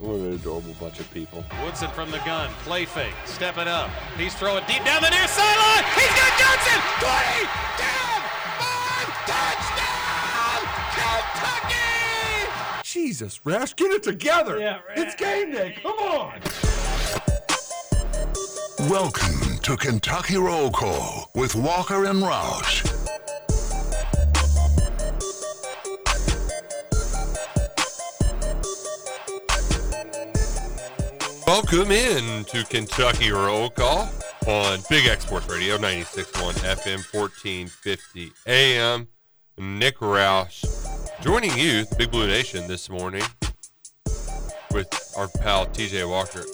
what an adorable bunch of people. Woodson from the gun. Play fake. Stepping up. He's throwing deep down the near sideline. He's got Johnson. 20. Down. Five. Touchdown. Kentucky. Jesus, Rash, get it together. Yeah, It's game day. Come on. Welcome to Kentucky Roll Call with Walker and Roush. Welcome in to Kentucky Roll Call on Big X Sports Radio 96.1 FM 1450 AM. Nick Roush joining you, the Big Blue Nation, this morning with our pal TJ Walker.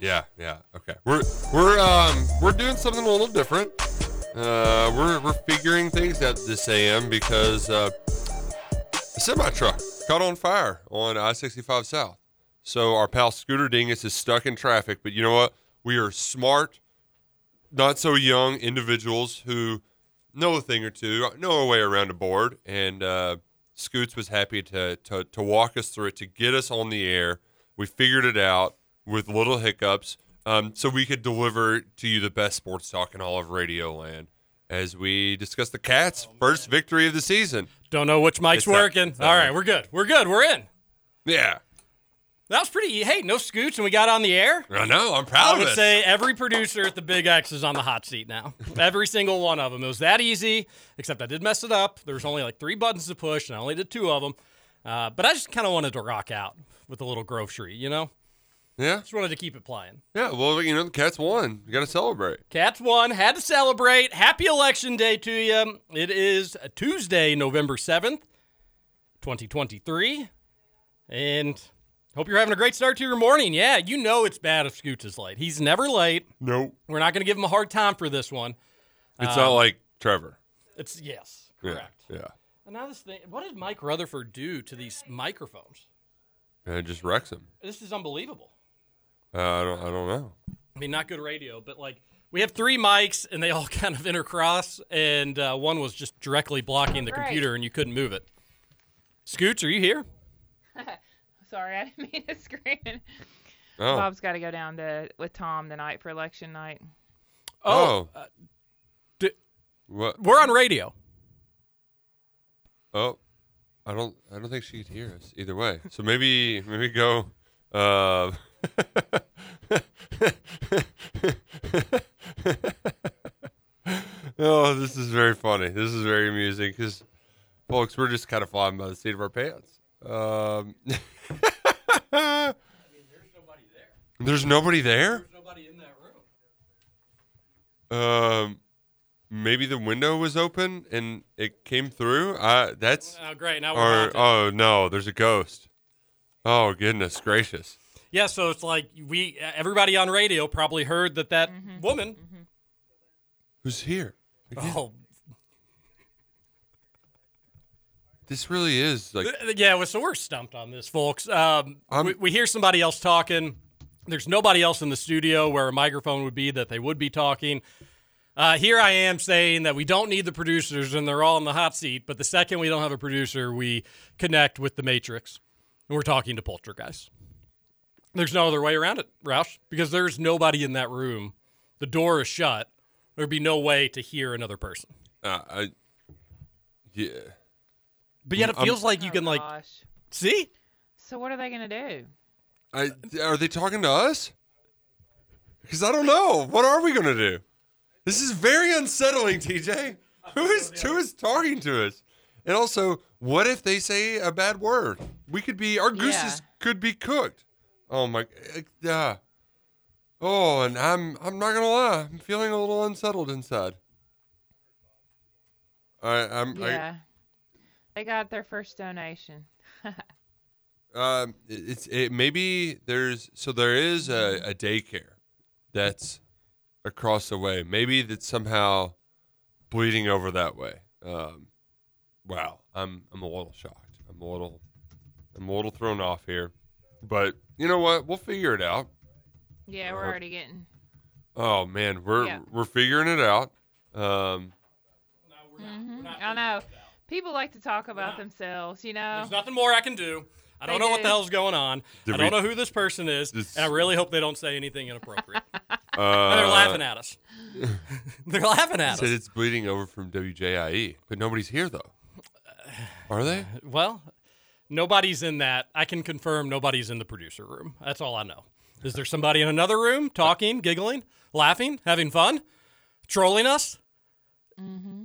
Yeah, yeah, okay. We're we're um we're doing something a little different. Uh, we're we're figuring things out this AM because uh, semi truck caught on fire on I 65 South. So our pal Scooter Dingus is stuck in traffic, but you know what? We are smart, not so young individuals who know a thing or two, know our way around a board. And uh, Scoots was happy to, to, to walk us through it, to get us on the air. We figured it out with little hiccups um, so we could deliver to you the best sports talk in all of Radio Land as we discuss the Cats' first victory of the season. Don't know which mic's It's working. All right, we're good. We're good. We're in. Yeah, That was pretty. Hey, no scoots, and we got on the air. I know. I'm I proud of would it. say every producer at the Big X is on the hot seat now. every single one of them. It was that easy, except I did mess it up. There was only like three buttons to push, and I only did two of them. Uh, but I just kind of wanted to rock out with a little grocery, you know? Yeah, Just wanted to keep it playing. yeah. Well, you know the Cats won. You got to celebrate. Cats won, had to celebrate. Happy election day to you. It is Tuesday, November 7th, 2023. And hope you're having a great start to your morning. Yeah, you know it's bad if Scoots is late. He's never late. Nope. We're not going to give him a hard time for this one. It's Um, not like Trevor. It's yes, Yeah, correct. Yeah. And now this thing, what did Mike Rutherford do to these microphones? And it just wrecks him. This is unbelievable. Uh, I don't. I don't know. I mean, not good radio, but like we have three mics and they all kind of intercross, and uh, one was just directly blocking the Right. computer, and you couldn't move it. Scoots, are you here? Sorry, I didn't mean to scream. Oh. Bob's got to go down to with Tom tonight for election night. Oh. uh, d- What? we're on radio. Oh. I don't. I don't think she could hear us either way. So maybe maybe go. Uh, oh, this is very funny. This is very amusing because, folks, we're just kind of flying by the seat of our pants. Um, There's nobody there. There's nobody in that room. Um, maybe the window was open and it came through. Uh, that's Oh, great. Now we're or oh no, there's a ghost. Oh goodness gracious! Yeah, so it's like we everybody on radio probably heard that that woman. Who's here? Oh, This really is like yeah. well, So we're stumped on this, folks. Um, we, we hear somebody else talking. There's nobody else in the studio where a microphone would be that they would be talking. Uh, here I am saying that we don't need the producers and they're all in the hot seat. But the second we don't have a producer, we connect with the Matrix and we're talking to Poltergeist. There's no other way around it, Roush, because there's nobody in that room. The door is shut. There'd be no way to hear another person. uh, I yeah. But yet it I'm- feels like you Oh, can like gosh. see. So what are they gonna do? I are they talking to us? Because I don't know. What are we gonna do? This is very unsettling, TJ. Who is who is talking to us? And also, what if they say a bad word? We could be our gooses Yeah. could be cooked. Oh my, uh, yeah. Oh, and I'm I'm not gonna lie, I'm feeling a little unsettled inside. I I'm Yeah. They got their first donation. Um it- it's it maybe there's so there is a, a daycare that's across the way. Maybe that's somehow bleeding over that way. Um, wow, I'm I'm a little shocked. I'm a little I'm a little thrown off here, but you know what? We'll figure it out. Yeah, we're Uh, already getting. Oh man, we're Yeah. we're figuring it out. Um, Mhm. I know. People like to talk about themselves, you know. There's nothing more I can do. I don't They know what the hell's going on. Did I don't we- know who this person is, This- and I really hope they don't say anything inappropriate. uh, they're laughing at us. they're laughing at Said us. it's bleeding over from WJIE, but nobody's here though. Are they? Well, nobody's in that. I can confirm nobody's in the producer room. That's all I know. Is there somebody in another room talking, giggling, laughing, having fun, trolling us? Mm-hmm.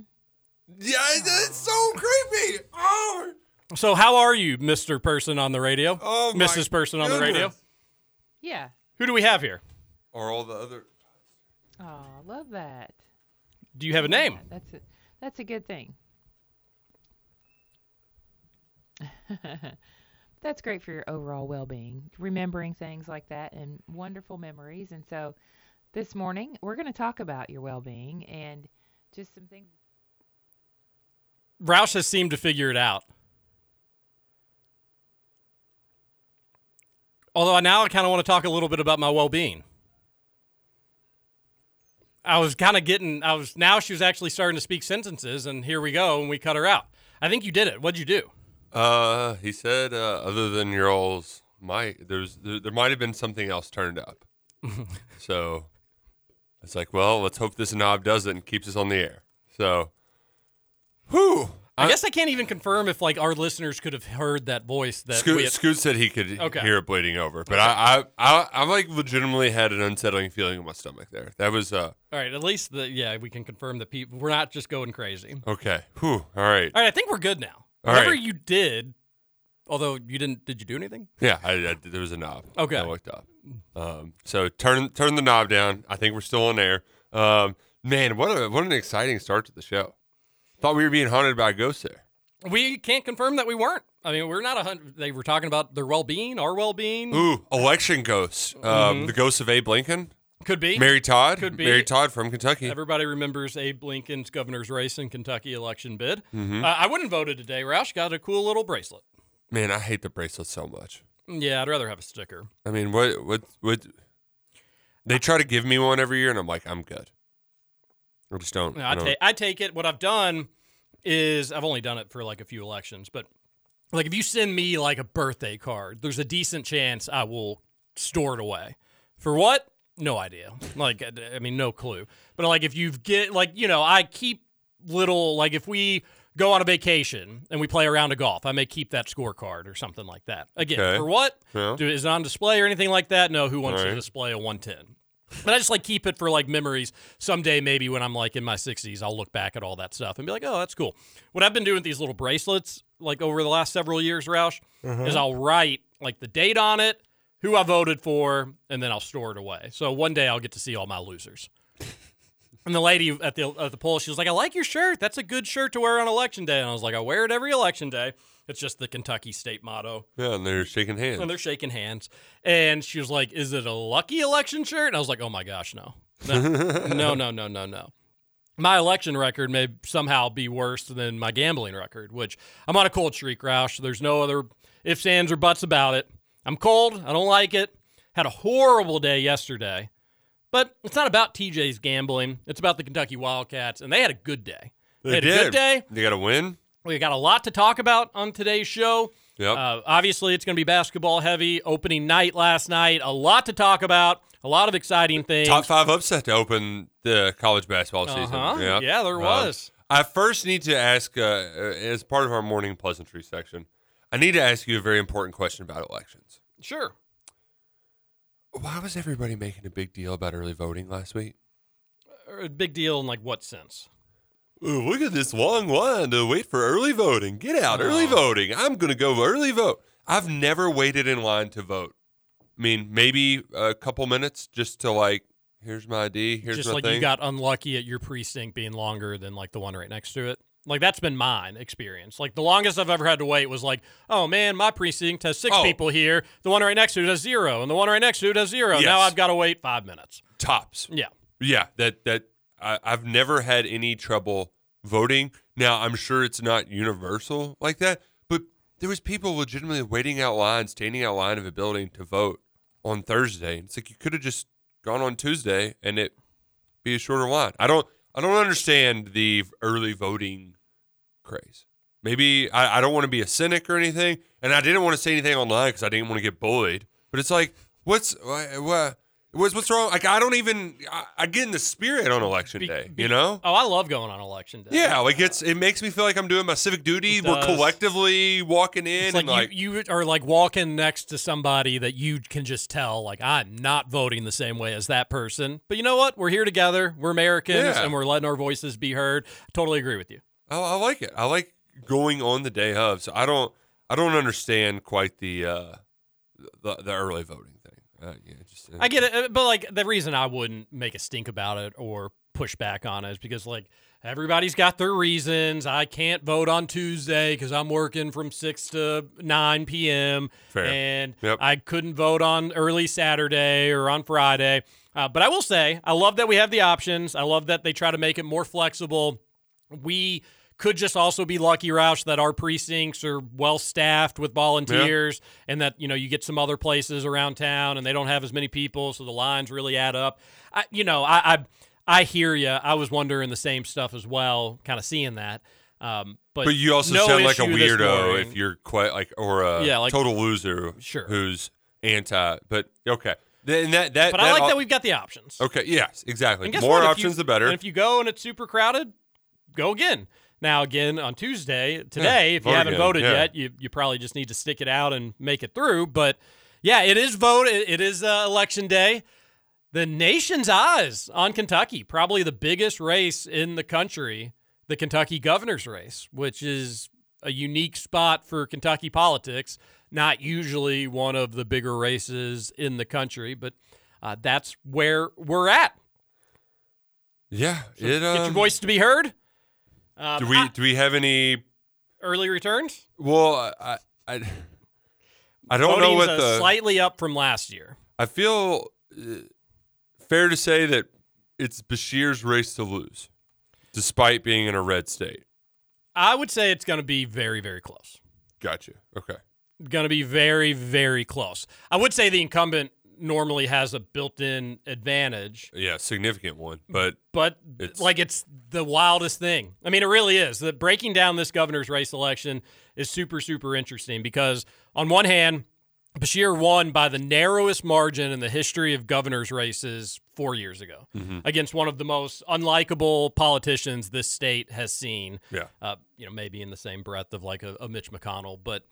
Yeah, it's so creepy. Oh, So, how are you, Mr. Person on the radio? Oh, my Mrs. Person on the radio? Yeah. Who do we have here? Are all the other? Oh, love that. Do you have a name? Yeah, that's a that's a good thing. that's great for your overall well-being, remembering things like that and wonderful memories. And so, this morning we're going to talk about your well-being and just some things. Roush has seemed to figure it out. Although now I kind of want to talk a little bit about my well-being. I was kind of getting. I was now she was actually starting to speak sentences, and here we go, and we cut her out. I think you did it. What'd you do? Uh, he said, uh, other than your all's mic, there's there, there might have been something else turned up. so it's like, well, let's hope this knob doesn't and keeps us on the air. So, whew. I, guess I can't even confirm if like our listeners could have heard that voice. That Scoot, had, Scoot said he could Okay. hear it bleeding over, but I, I, I, I like legitimately had an unsettling feeling in my stomach there. That was uh all right, at least the yeah we can confirm that people we're not just going crazy. okay. Whew. All right. All right, I think we're good now. All Whatever right. you did, although you didn't, did you do anything? Yeah, I, I, there was a knob. Okay. I looked up. Um, so turn turn the knob down. I think we're still on air. Um, man, what a what an exciting start to the show. Thought we were being haunted by ghosts there. We can't confirm that we weren't. I mean, we're not a hundred. They were talking about their well-being, our well-being. Ooh, election ghosts. Um, the ghosts of Abe Lincoln, Could be. Mary Todd, Could be. Mary Todd from Kentucky. Everybody remembers Abe Lincoln's governor's race in Kentucky election bid. Mm-hmm. Uh, I wouldn't voted today. Roush got a cool little bracelet. Man, I hate the bracelet so much. Yeah, I'd rather have a sticker. I mean, what what what? They try to give me one every year, and I'm like, I'm good. I just don't. Yeah, I I, don't- take I take it. What I've done is I've only done it for like a few elections, but like if you send me like a birthday card, there's a decent chance I will store it away. For what? No idea. Like I- I mean, no clue. But like if you've get like you know, I keep little like if we go on a vacation and we play a round of golf, I may keep that scorecard or something like that. Again, Okay. for what? Yeah. Do, is it on display or anything like that? No. Who wants to display a 110? But I just like keep it for like memories. Someday, maybe when I'm like in my 60s, I'll look back at all that stuff and be like, oh, that's cool. What I've been doing with these little bracelets, like over the last several years, Roush, is mm-hmm. I'll write like the date on it, who I voted for, and then I'll store it away. So one day I'll get to see all my losers. And the lady at the at the poll, she was like, "I like your shirt. That's a good shirt to wear on election day." And I was like, "I wear it every election day. It's just the Kentucky state motto." Yeah, and they're shaking hands. And they're shaking hands. And she was like, Is it a lucky election shirt? And I was like, Oh my gosh, no. No, no, no, no, no, no. My election record may somehow be worse than my gambling record, which I'm on a cold streak, Roush. There's no other ifs, ands, or buts about it. I'm cold. I don't like it. Had a horrible day yesterday. But it's not about TJ's gambling. It's about the Kentucky Wildcats, and they had a good day. They, had a good day. They got to win. We got a lot to talk about on today's show. Yep. Uh, obviously, it's going to be basketball heavy. Opening night last night, a lot to talk about, a lot of exciting things. Top five upset to open the college basketball season. Uh-huh. Yeah, Yeah, there Um, was. I first need to ask, uh, as part of our morning pleasantry section, I need to ask you a very important question about elections. Sure. Why was everybody making a big deal about early voting last week? Er, a big deal in like what sense? Ooh, look at this long line to wait for early voting. Get out, early voting. I'm going to go early vote. I've never waited in line to vote. I mean, maybe a couple minutes just to like, here's my ID, here's. Just my like thing. you got unlucky at your precinct being longer than like the one right next to it. Like that's been mine experience. Like the longest I've ever had to wait was like, oh man, my precinct has six Oh. people here. The one right next to it has zero, and the one right next to it has zero. Now Yes. I've got to wait five minutes. tops. Yeah. Yeah, that that I, I've never had any trouble voting. Now I'm sure it's not universal like that, but there was people legitimately waiting out line, standing out line of a building to vote on Thursday. It's like you could have just gone on Tuesday and it be a shorter line. I don't I don't understand the early voting craze. Maybe I, I don't want to be a cynic or anything, and I didn't want to say anything online because I didn't want to get bullied. But it's like, what's what? What's what's wrong? Like I don't even I, I get in the spirit on election Be- day. be- you know? Oh, I love going on election day. Yeah, like it's it makes me feel like I'm doing my civic duty. We're collectively walking in like, and like you, you are like walking next to somebody that you can just tell, like, I'm not voting the same way as that person. But you know what? We're here together. We're Americans Yeah. and we're letting our voices be heard. Totally agree with you. I, I like it. I like going on the day of. So I don't I don't understand quite the uh the, the early voting thing. Uh, yeah, just, I get it, uh, but like the reason I wouldn't make a stink about it or push back on it is because like everybody's got their reasons. I can't vote on Tuesday because I'm working from six to nine p.m. Fair. and Yep. I couldn't vote on early Saturday or on Friday. Uh, but I will say, I love that we have the options. I love that they try to make it more flexible. We could just also be lucky, Roush, that our precincts are well staffed with volunteers and that, you know, you get some other places around town and they don't have as many people, so the lines really add up. I, you know, I, I, I hear you. I was wondering the same stuff as well, kind of seeing that. Um, but But you also no sound like a weirdo if you're quite like or a Yeah, like- total loser. Sure. Who's anti? But okay. Then that that. But I like all- that we've got the options. Okay. Yes. Exactly. More what? Options, you- the better. And if you go and it's super crowded, go again. Now, again, on Tuesday, today, if you haven't again, voted yeah. yet, you, you probably just need to stick it out and make it through. But yeah, it is vote. It, it is uh, election day. The nation's eyes on Kentucky, probably the biggest race in the country, the Kentucky governor's race, which is a unique spot for Kentucky politics. Not usually one of the bigger races in the country, but uh, that's where we're at. yeah. So it. get your um, voice to be heard. Um, Do we I- do we have any? early returns? Well, I I, I don't know what the. slightly up from last year. I feel uh, fair to say that it's Beshear's race to lose, despite being in a red state. I would say it's going to be very, very close. Gotcha. Okay. Going to be very, very close. I would say the incumbent normally has a built-in advantage, Yeah, significant one, but but It's- like it's the wildest thing. I mean, it really is. The breaking down this governor's race election is super, super interesting because on one hand, Beshear won by the narrowest margin in the history of governor's races four years ago against one of the most unlikable politicians this state has seen. yeah. Uh, you know, maybe in the same breath of like a, a Mitch McConnell, but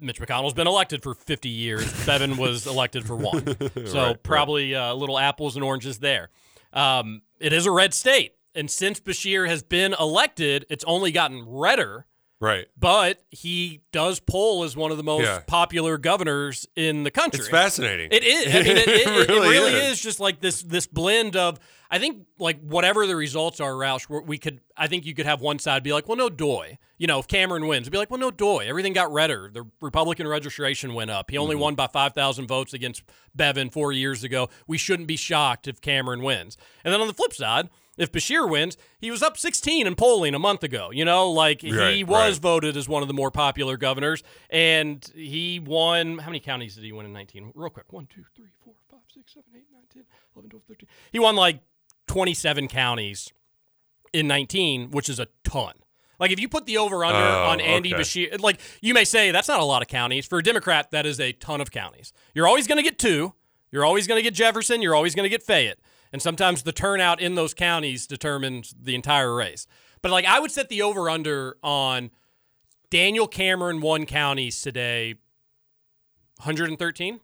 Mitch McConnell's been elected for 50 years. Bevin was elected for one. So Right, right. probably uh, little apples and oranges there. Um, it is a red state. And since Beshear has been elected, it's only gotten redder Right. but he does poll as one of the most Yeah. popular governors in the country. It's fascinating. It is. I mean, it, it, it really, really is. is. just like this this blend of. I think like whatever the results are, Roush, we- could. I think you could have one side be like, well, no doy. You know, if Cameron wins, it'd be like, well, no doy. Everything got redder. The Republican registration went up. He only Mm-hmm. won by five thousand votes against Bevin four years ago. We shouldn't be shocked if Cameron wins. And then on the flip side. If Beshear wins, he was up 16 in polling a month ago. You know, like he was right. voted as one of the more popular governors, and he won. How many counties did he win in 19? Real quick. 1, 2, 3, 4, 5, 6, 7, 8, 9, 10, 11, 12, 13. He won like 27 counties in 19, which is a ton. Like if you put the over under Oh, on Andy okay. Beshear, like you may say that's not a lot of counties. For a Democrat, that is a ton of counties. You're always going to get two. You're always going to get Jefferson. You're always going to get Fayette. And sometimes the turnout in those counties determines the entire race. But like I would set the over under on Daniel Cameron won counties today 113.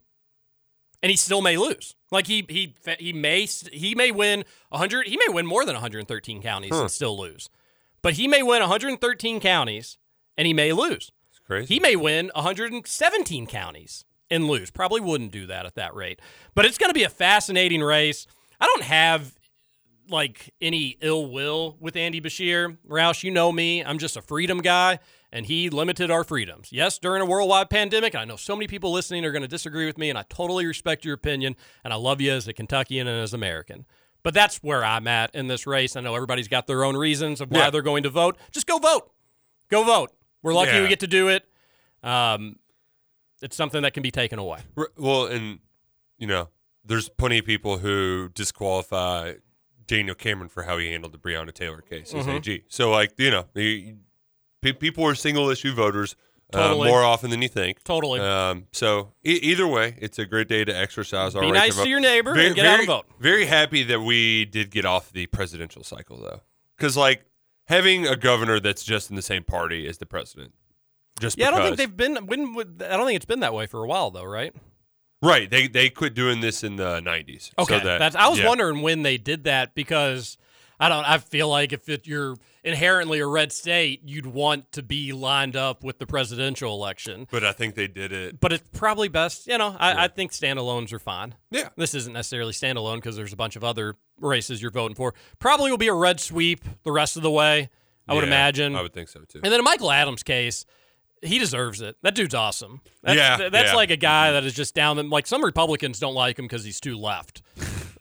and he still may lose. Like he he he may he may win 100. He may win more than 113 counties Huh. and still lose, but he may win 113 counties and he may lose. It's crazy. He may win 117 counties and lose. Probably wouldn't do that at that rate. But it's going to be a fascinating race. I don't have like any ill will with Andy Beshear. Roush, you know me. I'm just a freedom guy, and he limited our freedoms. Yes, during a worldwide pandemic. I know so many people listening are going to disagree with me, and I totally respect your opinion, and I love you as a Kentuckian and as American. But that's where I'm at in this race. I know everybody's got their own reasons of why Yeah. they're going to vote. Just go vote. Go vote. We're lucky Yeah. we get to do it. Um, it's something that can be taken away. Well, and you know, there's plenty of people who disqualify Daniel Cameron for how he handled the Breonna Taylor case as Mhm. AG. So, like, you know, the, pe- people are single issue voters uh, more often than you think. Totally. Um, so, e- either way, it's a great day to exercise our Be right nice vote. to your neighbor Very- and get out very- and vote. Very happy that we did get off the presidential cycle, though, because like having a governor that's just in the same party as the president, just Yeah, I don't think they've been. When, I don't think it's been that way for a while, though, right? Right. They they quit doing this in the '90s. so Okay, that- that's. I was yeah. wondering when they did that because I don't. I feel like if it, you're inherently a red state, you'd want to be lined up with the presidential election. But I think they did it. But it's probably best. You know, I, I think standalones are fine. Yeah. This isn't necessarily standalone because there's a bunch of other races you're voting for. Probably will be a red sweep the rest of the way. I would imagine. I would think so too. And then in Michael Adams' case, he deserves it. That dude's awesome. That's, Yeah, th- that's yeah. like a guy that is just down. The, like some Republicans don't like him because he's too left.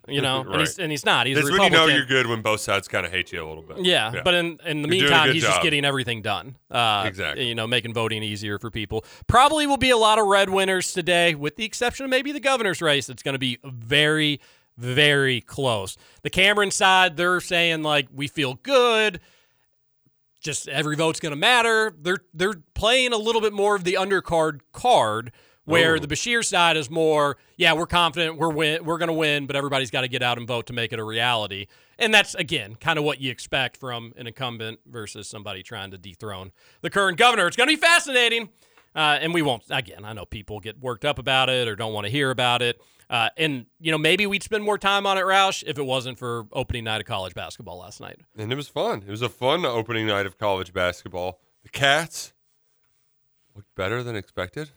You know, and, he's, and he's not. He's That's a when you know you're good when both sides kind of hate you a little bit. Yeah, but in in the You're meantime, he's just getting everything done. Uh, Exactly. You know, making voting easier for people. Probably will be a lot of red winners today, with the exception of maybe the governor's race. It's going to be very, very close. The Cameron side, they're saying like we feel good. Just every vote's going to matter. They're they're playing a little bit more of the undercard card. Where Ooh. the Beshear side is more, yeah, we're confident we're win, we're going to win, but everybody's got to get out and vote to make it a reality. And that's again kind of what you expect from an incumbent versus somebody trying to dethrone the current governor. It's going to be fascinating, uh, and we won't. Again, I know people get worked up about it or don't want to hear about it. Uh, and you know, maybe we'd spend more time on it, Roush, if it wasn't for opening night of college basketball last night. And it was fun. It was a fun opening night of college basketball. The Cats looked better than expected.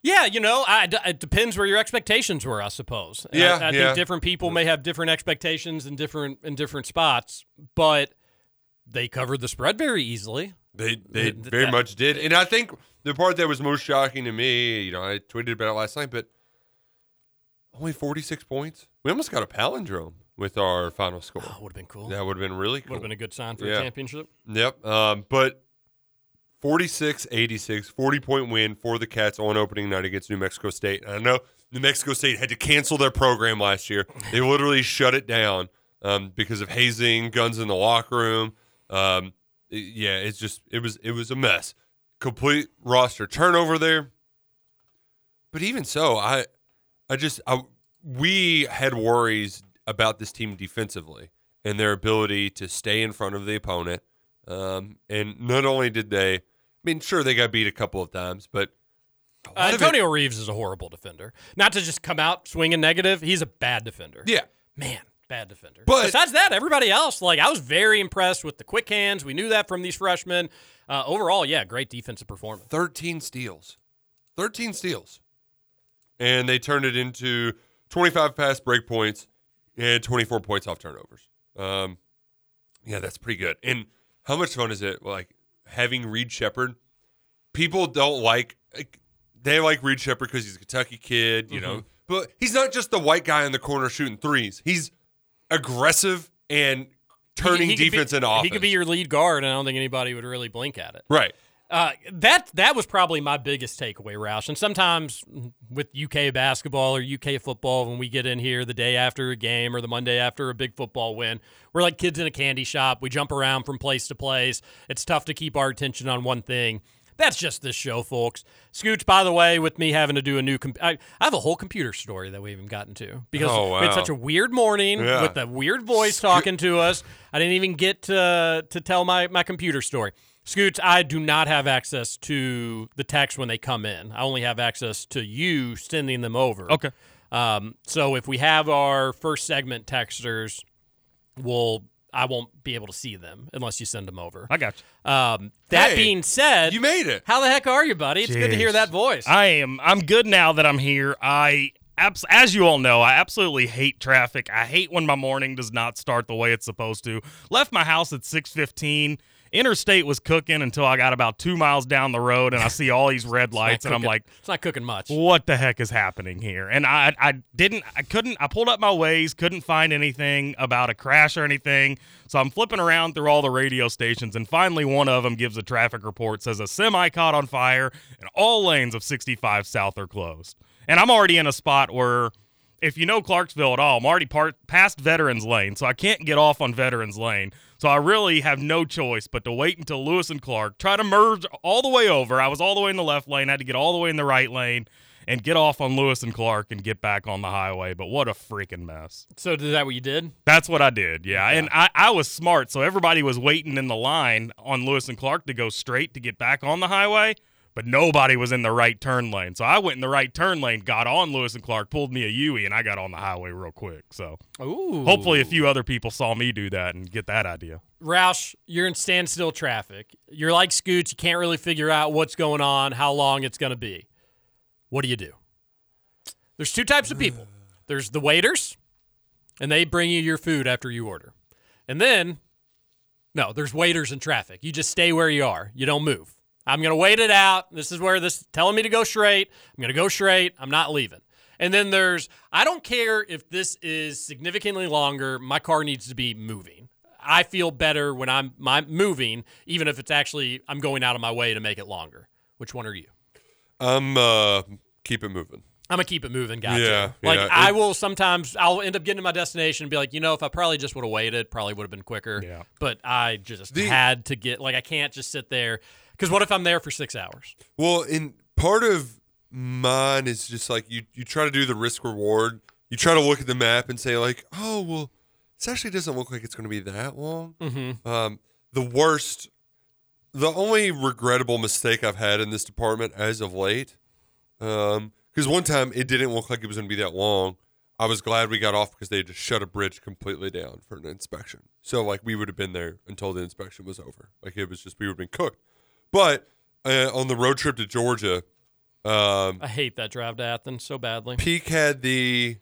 Yeah, you know, I, it depends where your expectations were, I suppose. Yeah, I, I yeah. think different people may have different expectations in different in different spots, but they covered the spread very easily. They they Th- very much did. And I think the part that was most shocking to me, you know, I tweeted about it last night, but only 46 points. We almost got a palindrome with our final score. Oh, would have been cool. That would have been really cool. Would have been a good sign for Yeah. a championship. Yep. Um, but 46 86, 40 point win for the Cats on opening night against New Mexico State. And I know New Mexico State had to cancel their program last year. They literally shut it down um, because of hazing, guns in the locker room. Um, yeah, it's just it was it was a mess. Complete roster turnover there. But even so, I I just I, we had worries about this team defensively and their ability to stay in front of the opponent. Um, and not only did they, I mean, sure they got beat a couple of times, but Uh, of it- Antonio Reeves is a horrible defender. Not to just come out swinging negative, he's a bad defender. yeah, Man, bad defender. But- besides that, everybody else, like I was very impressed with the quick hands. We knew that from these freshmen. Uh, overall, yeah, great defensive performance. 13 steals, 13 steals, and they turned it into 25 pass break points and 24 points off turnovers. Um, yeah, that's pretty good. And how much fun is it? Like having Reed Sheppard. People don't like, like they like Reed Sheppard because he's a Kentucky kid, you know. But he's not just the white guy in the corner shooting threes. He's aggressive and turning He- he could be- defense into offense. He could be your lead guard, and I don't think anybody would really blink at it. right. Uh, that that was probably my biggest takeaway, Roush. And sometimes with UK basketball or UK football, when we get in here the day after a game or the Monday after a big football win, we're like kids in a candy shop. We jump around from place to place. It's tough to keep our attention on one thing. That's just this show, folks. Scooch, by the way, with me having to do a new, com- I, I have a whole computer story that we haven't gotten to because Oh, we had such a weird morning Yeah. with a weird voice talking to us. I didn't even get to, to tell my, my computer story. Scoots, I do not have access to the text when they come in. I only have access to you sending them over. Okay. Um, so if we have our first segment texters, we'll I won't be able to see them unless you send them over. I got you. Um, that Hey, being said, You made it. how the heck are you, buddy? It's good to hear that voice. I am. I'm good now that I'm here. I abs- as you all know, I absolutely hate traffic. I hate when my morning does not start the way it's supposed to. Left my house at 6:15. Interstate was cooking until I got about two miles down the road, and I see all these red lights, and I'm like, it's not cooking much. what the heck is happening here? And I, I didn't, I couldn't, I pulled up my Waze, couldn't find anything about a crash or anything. So I'm flipping around through all the radio stations, and finally one of them gives a traffic report, says a semi caught on fire, and all lanes of 65 South are closed. And I'm already in a spot where, if you know Clarksville at all, I'm already part, past Veterans Lane, so I can't get off on Veterans Lane. So I really have no choice but to wait until Lewis and Clark try to merge all the way over. I was all the way in the left lane, had to get all the way in the right lane and get off on Lewis and Clark and get back on the highway. But what a freaking mess. So is that what you did? That's what I did, yeah. And I, I was smart, so everybody was waiting in the line on Lewis and Clark to go straight to get back on the highway, but nobody was in the right turn lane. So I went in the right turn lane, got on Lewis and Clark, pulled me a Yui, and I got on the highway real quick. So Ooh. hopefully a few other people saw me do that and get that idea. Roush, you're in standstill traffic. You're like Scoots. You can't really figure out what's going on, how long it's going to be. What do you do? There's two types of people. There's the waiters, and they bring you your food after you order. And then, no, there's waiters in traffic. You just stay where you are. You don't move. I'm going to wait it out. This is where this telling me to go straight. I'm going to go straight. I'm not leaving. And then there's I don't care if this is significantly longer. My car needs to be moving. I feel better when I'm my moving, even if it's actually I'm going out of my way to make it longer. Which one are you? I'm uh keep it moving. I'm gonna keep it moving, gotcha. Yeah, like yeah, I it- will sometimes I'll end up getting to my destination and be like, you know, if I probably just would have waited, probably would have been quicker. Yeah. But I just The- had to get like I can't just sit there because what if I'm there for six hours? Well, in part of mine is just like you you try to do the risk reward. You try to look at the map and say like, oh well, this actually doesn't look like it's going to be that long. Mm-hmm. Um, the worst, the only regrettable mistake I've had in this department as of late, um, because one time it didn't look like it was going to be that long. I was glad we got off because they just shut a bridge completely down for an inspection. So like we would have been there until the inspection was over. Like it was just we would have been cooked. But uh, on the road trip to Georgia, um, I hate that drive to Athens so badly. Peak had the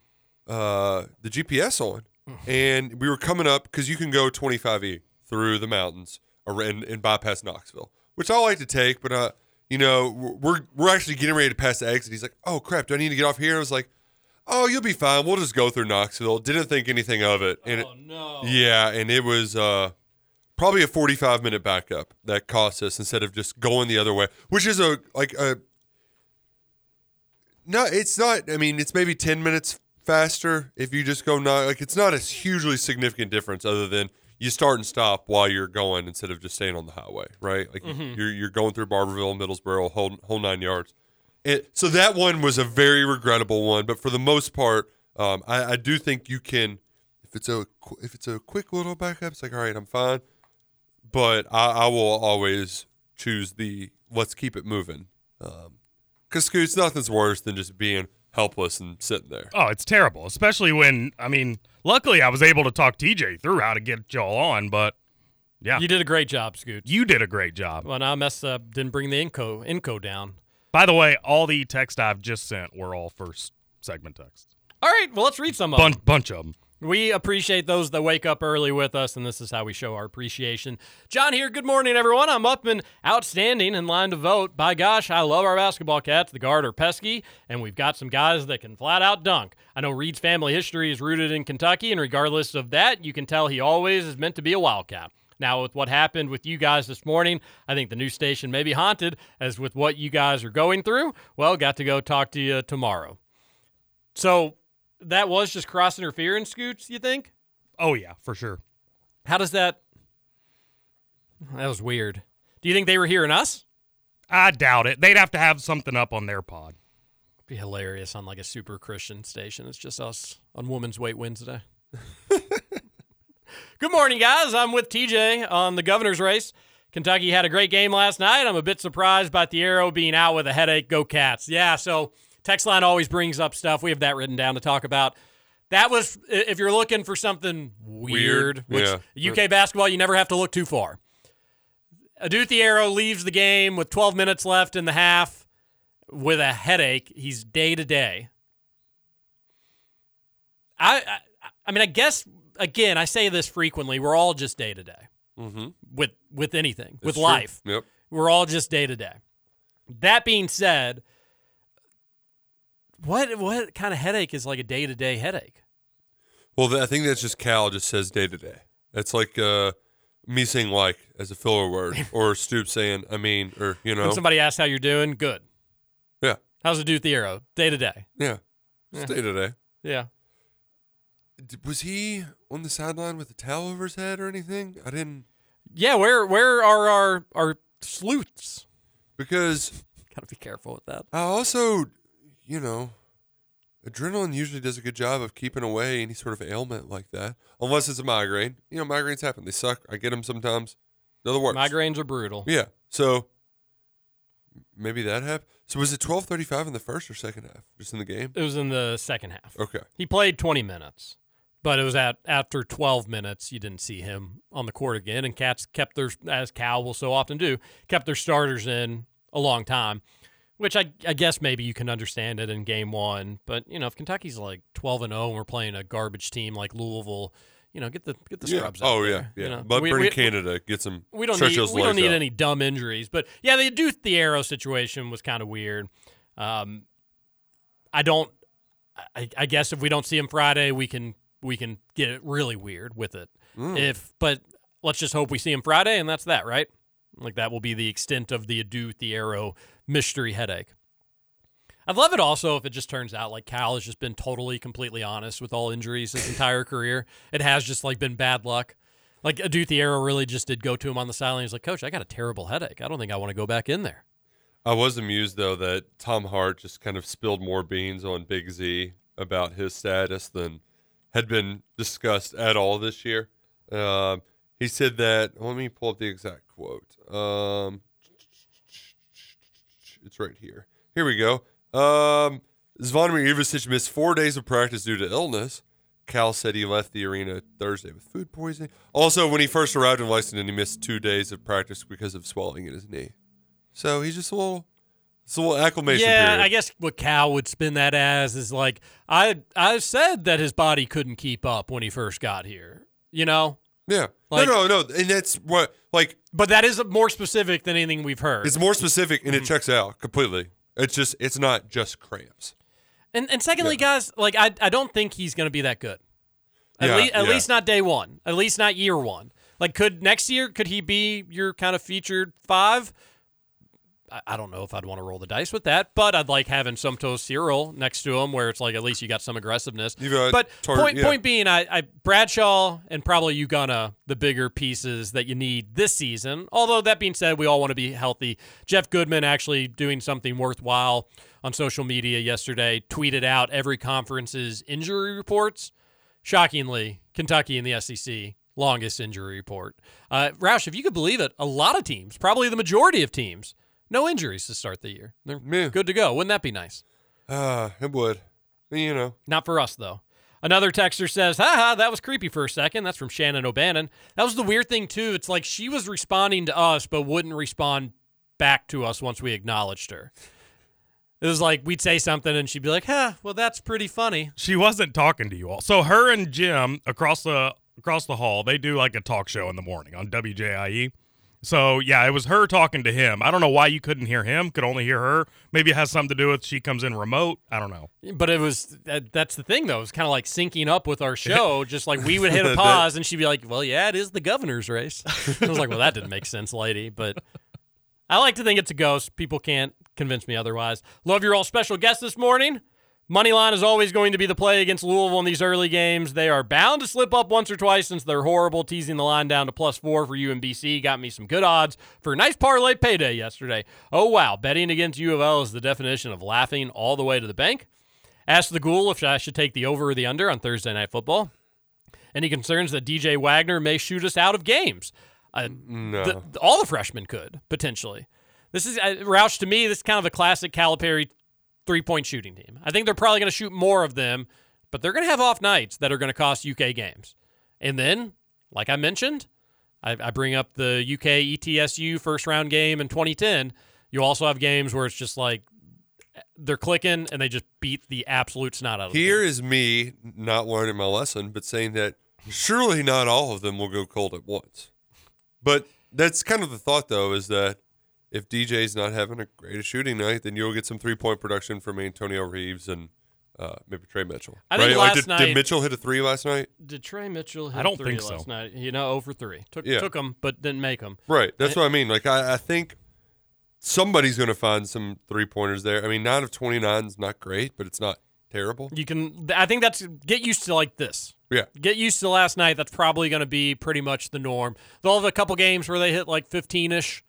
uh, the GPS on, and we were coming up because you can go 25e through the mountains or and, and bypass Knoxville, which I like to take. But uh, you know, we're we're actually getting ready to pass the exit. He's like, "Oh crap, do I need to get off here?" I was like, "Oh, you'll be fine. We'll just go through Knoxville." Didn't think anything of it, and oh no. yeah, and it was uh, probably a 45 minute backup that cost us instead of just going the other way, which is a like a no, it's not. I mean, it's maybe 10 minutes faster if you just go not like it's not a hugely significant difference other than you start and stop while you're going instead of just staying on the highway, right? Like Mhm. you're you're going through Barberville, Middlesboro, whole whole nine yards. It, so that one was a very regrettable one, but for the most part, um, I, I do think you can. If it's a if it's a quick little backup, it's like all right, I'm fine. But I, I will always choose the let's keep it moving. Um, because Scoots, nothing's worse than just being helpless and sitting there. Oh, it's terrible, especially when I mean, luckily I was able to talk TJ through how to get y'all on, but yeah, You did a great job, Scoot. you did a great job. Well, now I messed up. Didn't bring the Inco Inco down. By the way, all the text I've just sent were all first segment texts. All right, well, let's read some of them. Bunch, bunch of them. We appreciate those that wake up early with us, and this is how we show our appreciation. John here. Good morning, everyone. I'm up and outstanding in line to vote. By gosh, I love our basketball cats. The guard are pesky, and we've got some guys that can flat out dunk. I know Reed's family history is rooted in Kentucky, and regardless of that, you can tell he always is meant to be a Wildcat. Now, with what happened with you guys this morning, I think the new station may be haunted, as with what you guys are going through. Well, got to go talk to you tomorrow. So that was just cross interference, Scoots, you think? Oh yeah, for sure. How does that? That was weird. Do you think they were hearing us? I doubt it. They'd have to have something up on their pod. Be hilarious on like a super Christian station. It's just us on Women's Weight Wednesday. Good morning, guys. I'm with TJ on the governor's race. Kentucky had a great game last night. I'm a bit surprised by Thiero being out with a headache. Go Cats. Yeah, so Text line always brings up stuff. We have that written down to talk about. That was if you're looking for something weird, Weird, which UK basketball, you never have to look too far. Adu Thiero leaves the game with 12 minutes left in the half with a headache. He's day to day. I, I mean, I guess again, I say this frequently. We're all just day to day Mm-hmm. with with anything, with true. life. Yep. We're all just day to day. That being said, what what kind of headache is like a day to day headache? Well, I think that's just Cal just says day to day. That's like uh, me saying like as a filler word, or Stoop saying I mean, or you know, When somebody asks how you're doing, good. yeah, How's it do Thiero? Day to day. yeah, day to day. Yeah. Was he on the sideline with a towel over his head or anything? I didn't Yeah, where where are our our sleuths? because Gotta be careful with that. I also, you know, adrenaline usually does a good job of keeping away any sort of ailment like that, unless it's a migraine. You know, migraines happen; they suck. I get them sometimes. They're the worst. Migraines are brutal. Yeah. So maybe that happened. So was it twelve thirty five in the first or second half? Just in the game? It was in the second half. Okay. He played 20 minutes, but it was at after 12 minutes you didn't see him on the court again. And Cats kept their, as Cal will so often do, kept their starters in a long time, which I, I guess maybe you can understand it in game one. But you know, if Kentucky's like 12 and 0 and we're playing a garbage team like Louisville, you know, get the get the Yeah. scrubs. out Oh yeah, there, yeah. you know. But We- Bernie we- Canada gets him. we don't need we don't need out. any dumb injuries, but yeah, the Adu Thiero situation was kind of weird. Um, I don't. I, I guess if we don't see him Friday, we can we can get it really weird with it. Mm. If but let's just hope we see him Friday, and that's that, right? Like that will be the extent of the Adu Thiero mystery headache. I'd love it also if it just turns out like Cal has just been totally, completely honest with all injuries his entire career. It has just like been bad luck. Like Adu Thiero really just did go to him on the sideline. He's like, Coach, I got a terrible headache. I don't think I want to go back in there. I was amused though that Tom Hart just kind of spilled more beans on Big Z about his status than had been discussed at all this year. Um, he said that. Let me pull up the exact quote. Um, it's right here. Here we go. Um, Zvonimir Ivisic missed four days of practice due to illness. Cal said he left the arena Thursday with food poisoning. Also, when he first arrived in Lexington, he missed two days of practice because of swelling in his knee. So he's just a little, it's a little acclimation yeah, period. I guess what Cal would spin that as is like I I said that his body couldn't keep up when he first got here. You know? Yeah. Like- no, no, no. And that's what, like, But that is more specific than anything we've heard. it's more specific Mm-hmm. and it checks out completely. It's just, it's not just cramps. And and secondly, guys, like I I don't think he's going to be that good. At, Yeah, least at yeah. least not day one. At least not year one. Like could next year could he be your kind of featured five? I, don't know if I'd want to roll the dice with that, but I'd like having Somto Cyril next to him, where it's like at least you got some aggressiveness. Got but point yeah. point being, I, I Bradshaw and probably Ugonna the bigger pieces that you need this season. Although that being said, we all want to be healthy. Jeff Goodman actually doing something worthwhile on social media yesterday tweeted out every conference's injury reports. Shockingly, Kentucky and the SEC longest injury report. Uh, Roush, if you could believe it, a lot of teams, probably the majority of teams, no injuries to start the year. They're Yeah. good to go. Wouldn't that be nice? Ah, it would. You know, Not for us, though. Another texter says, haha, that was creepy for a second. That's from Shannon O'Bannon. That was the weird thing, too. It's like she was responding to us, but wouldn't respond back to us once we acknowledged her. It was like we'd say something and she'd be like, huh, well, that's pretty funny. She wasn't talking to you all. So her and Jim across the across the hall, they do like a talk show in the morning on WJIE. So yeah, it was her talking to him. I don't know why you couldn't hear him, could only hear her. Maybe it has something to do with she comes in remote. I don't know. But it was that, that's the thing, though. It was kind of like syncing up with our show. just like we would hit a pause and she'd be like, well, yeah, it is the governor's race. I was like, well, that didn't make sense, lady. But I like to think it's a ghost. People can't convince me otherwise. Love your all special guest this morning. Moneyline is always going to be the play against Louisville in these early games. They are bound to slip up once or twice since they're horrible. Teasing the line down to plus four for UMBC got me some good odds for a nice parlay payday yesterday. Oh, wow. Betting against U of L is the definition of laughing all the way to the bank. Asked the ghoul if I should take the over or the under on Thursday Night Football. Any concerns that DJ Wagner may shoot us out of games? Uh, no. the- all the freshmen could potentially. This is uh, Roush to me. This is kind of a classic Calipari three point shooting team. I think they're probably going to shoot more of them, but they're going to have off nights that are going to cost UK games. And then, like I mentioned, I, I bring up the UK ETSU first round game in 2010. You also have games where it's just like they're clicking and they just beat the absolute snot out of them. Here is me not learning my lesson, but saying that surely not all of them will go cold at once. But that's kind of the thought, though, is that if DJ's not having a great shooting night, then you'll get some three point production from Antonio Reeves and uh, maybe Tre Mitchell. I think right? Like, last did, night- did Mitchell hit a three last night? Did Tre Mitchell hit I don't three think so. last night? You know, over three. Took Yeah. took them, but didn't make them. Right. That's what I mean. Like I, I think somebody's going to find some three pointers there. I mean, nine of twenty nine is not great, but it's not terrible. You can. I think that's get used to like this. Yeah. Get used to last night. That's probably going to be pretty much the norm. They'll have a couple games where they hit like 15 ish,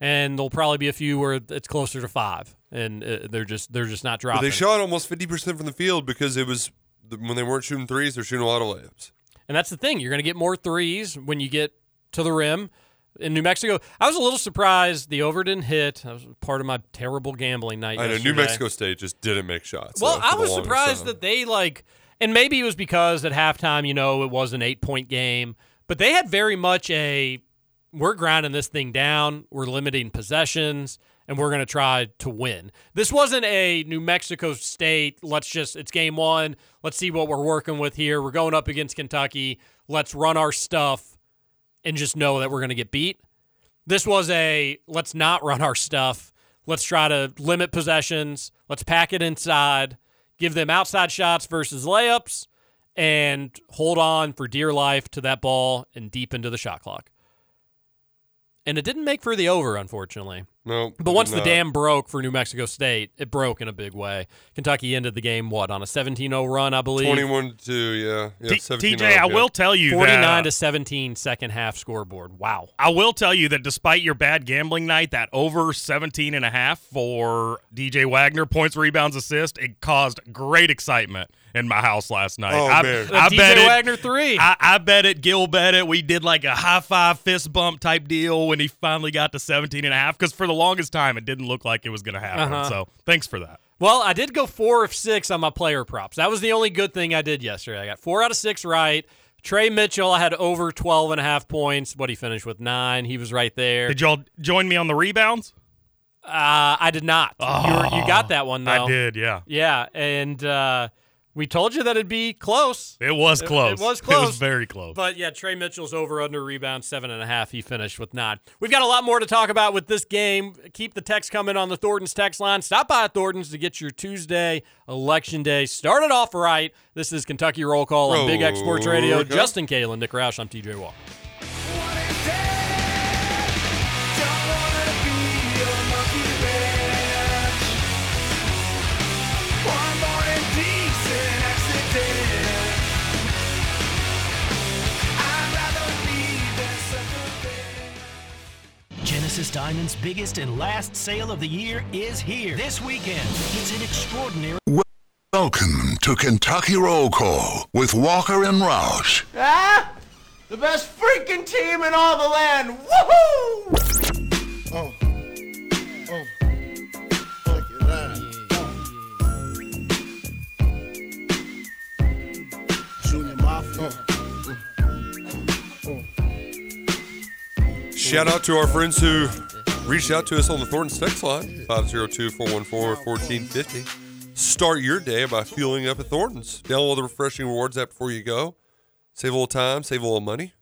and there'll probably be a few where it's closer to five, and uh, they're just they're just not But dropping. they shot almost fifty percent from the field because it was when they weren't shooting threes, they're shooting a lot of layups. And that's the thing. You're going to get more threes when you get to the rim. In New Mexico, I was a little surprised the over didn't hit. That was part of my terrible gambling night. I know New. Mexico State just didn't make shots. Well, I was surprised time. that they like, and maybe it was because at halftime, you know, it was an eight point game, but they had very much a we're grinding this thing down, we're limiting possessions, and we're going to try to win. This wasn't a New Mexico State, let's just, it's game one, let's see what we're working with here. We're going up against Kentucky, let's run our stuff and just know that we're going to get beat. This was a let's not run our stuff. Let's try to limit possessions. Let's pack it inside, give them outside shots versus layups, and hold on for dear life to that ball and deep into the shot clock. And it didn't make for the over, unfortunately. no. But once the dam broke for New Mexico State, it broke in a big way. Kentucky ended the game, what, on a 17 0 run, I believe? 21 2, yeah, yeah. T- 17 TJ, I yeah. will tell you 49 that, uh, to 17 second half scoreboard. Wow. I will tell you that despite your bad gambling night, that over 17 and a half for DJ Wagner points, rebounds, assist, it caused great excitement in my house last night. Oh, I, man. I DJ bet it, Wagner three. I, I bet it. Gil bet it. We did like a high five fist bump type deal when he finally got to 17 and a half because for the longest time it didn't look like it was going to happen. Uh-huh. So thanks for that. Well, I did go four of six on my player props. That was the only good thing I did yesterday. I got four out of six right. Tre Mitchell, I had over 12 and a half points. What he finished with nine. He was right there. Did y'all join me on the rebounds? Uh, I did not. you, were, you got that one, though. I did, yeah. Yeah, and uh, we told you that it'd be close. It was close. It, was close. It was very close. But yeah, Tre Mitchell's over under rebound seven and a half. He finished with nine. We've got a lot more to talk about with this game. Keep the text coming on the Thornton's text line. Stop by at Thornton's to get your Tuesday election day started off right. This is Kentucky Roll Call on Big X Sports Radio. Justin Kalen, Nick Roush. I'm TJ Walker. Genesis Diamond's biggest and last sale of the year is here this weekend. It's an extraordinary. Welcome to Kentucky Roll Call with Walker and Roush. Ah! The best freaking team in all the land! Woohoo! Oh. Oh. Look at that. Junior Mafia. Shout out to our friends who reached out to us on the Thornton text line 502 414 1450. Start your day by fueling up at Thornton's. Download the refreshing rewards app before you go. Save a little time, save a little money.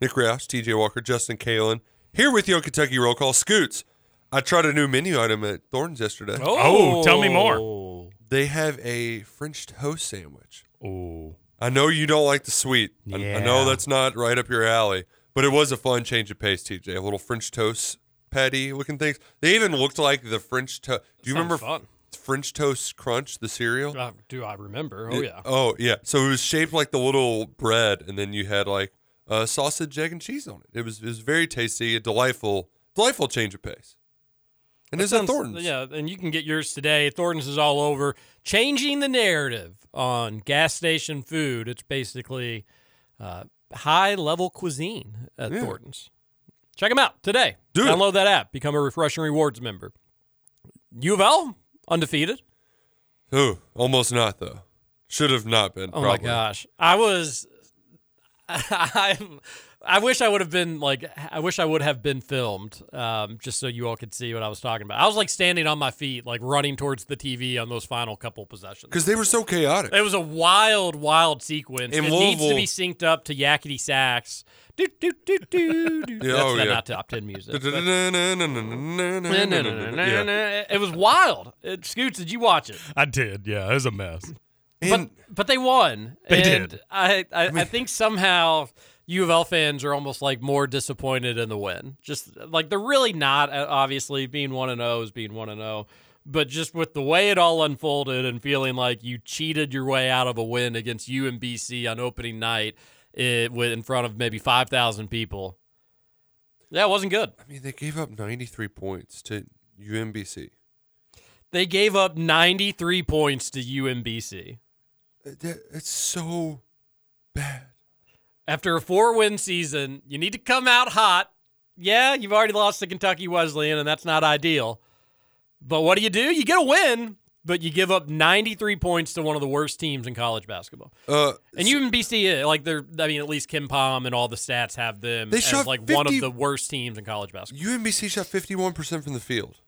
Nick Roush, TJ Walker, Justin Kalen, here with you on Kentucky Roll Call. Scoots, I tried a new menu item at Thornton's yesterday. Oh, oh tell me more. They have a French toast sandwich. Oh. I know you don't like the sweet. I- I, know that's not right up your alley, but it was a fun change of pace, TJ. A little French toast patty looking things. They even looked like the French toast. Do you remember fun. French Toast Crunch, the cereal? Uh, do I remember? Oh, It- yeah. Oh, yeah. So it was shaped like the little bread, and then you had like uh, sausage, egg, and cheese on it. It was it was very tasty, a delightful, delightful change of pace. And That it's at Thornton's. Yeah, and you can get yours today. Thornton's is all over. Changing the narrative on gas station food. It's basically uh, high level cuisine at Yeah. Thornton's. Check them out today. Do it. Download that app. Become a Refreshing Rewards member. U of L, undefeated. Ooh, almost not though. Should have not been. Oh probably. my gosh, I was. I I wish I would have been like I wish I would have been filmed, um, just so you all could see what I was talking about. I was like standing on my feet, like running towards the TV on those final couple possessions. Because they were so chaotic. It was a wild, wild sequence. In it needs to be synced up to yakety sax. Do, do, do, do, do. Yeah, That's oh, not- yeah. not top ten music. but- It was wild. It, Scoots, did you watch it? I did. Yeah, it was a mess. but but they won. They and did. I I, I think somehow U of L fans are almost like more disappointed in the win. Just like they're really not. uh, Obviously, being one and zero is being one and zero. But just with the way it all unfolded and feeling like you cheated your way out of a win against UMBC on opening night, it, with in front of maybe five thousand people. Yeah, it wasn't good. I mean, they gave up 93 points to UMBC. They gave up ninety three points to UMBC. It's so bad. After a four win season, you need to come out hot. Yeah, you've already lost to Kentucky Wesleyan, and that's not ideal. But what do you do? You get a win, but you give up 93 points to one of the worst teams in college basketball. Uh, And UMBC, uh, like they're, I mean, at least KenPom and all the stats have them They as shot like one of the worst teams in college basketball. UMBC shot 51% from the field.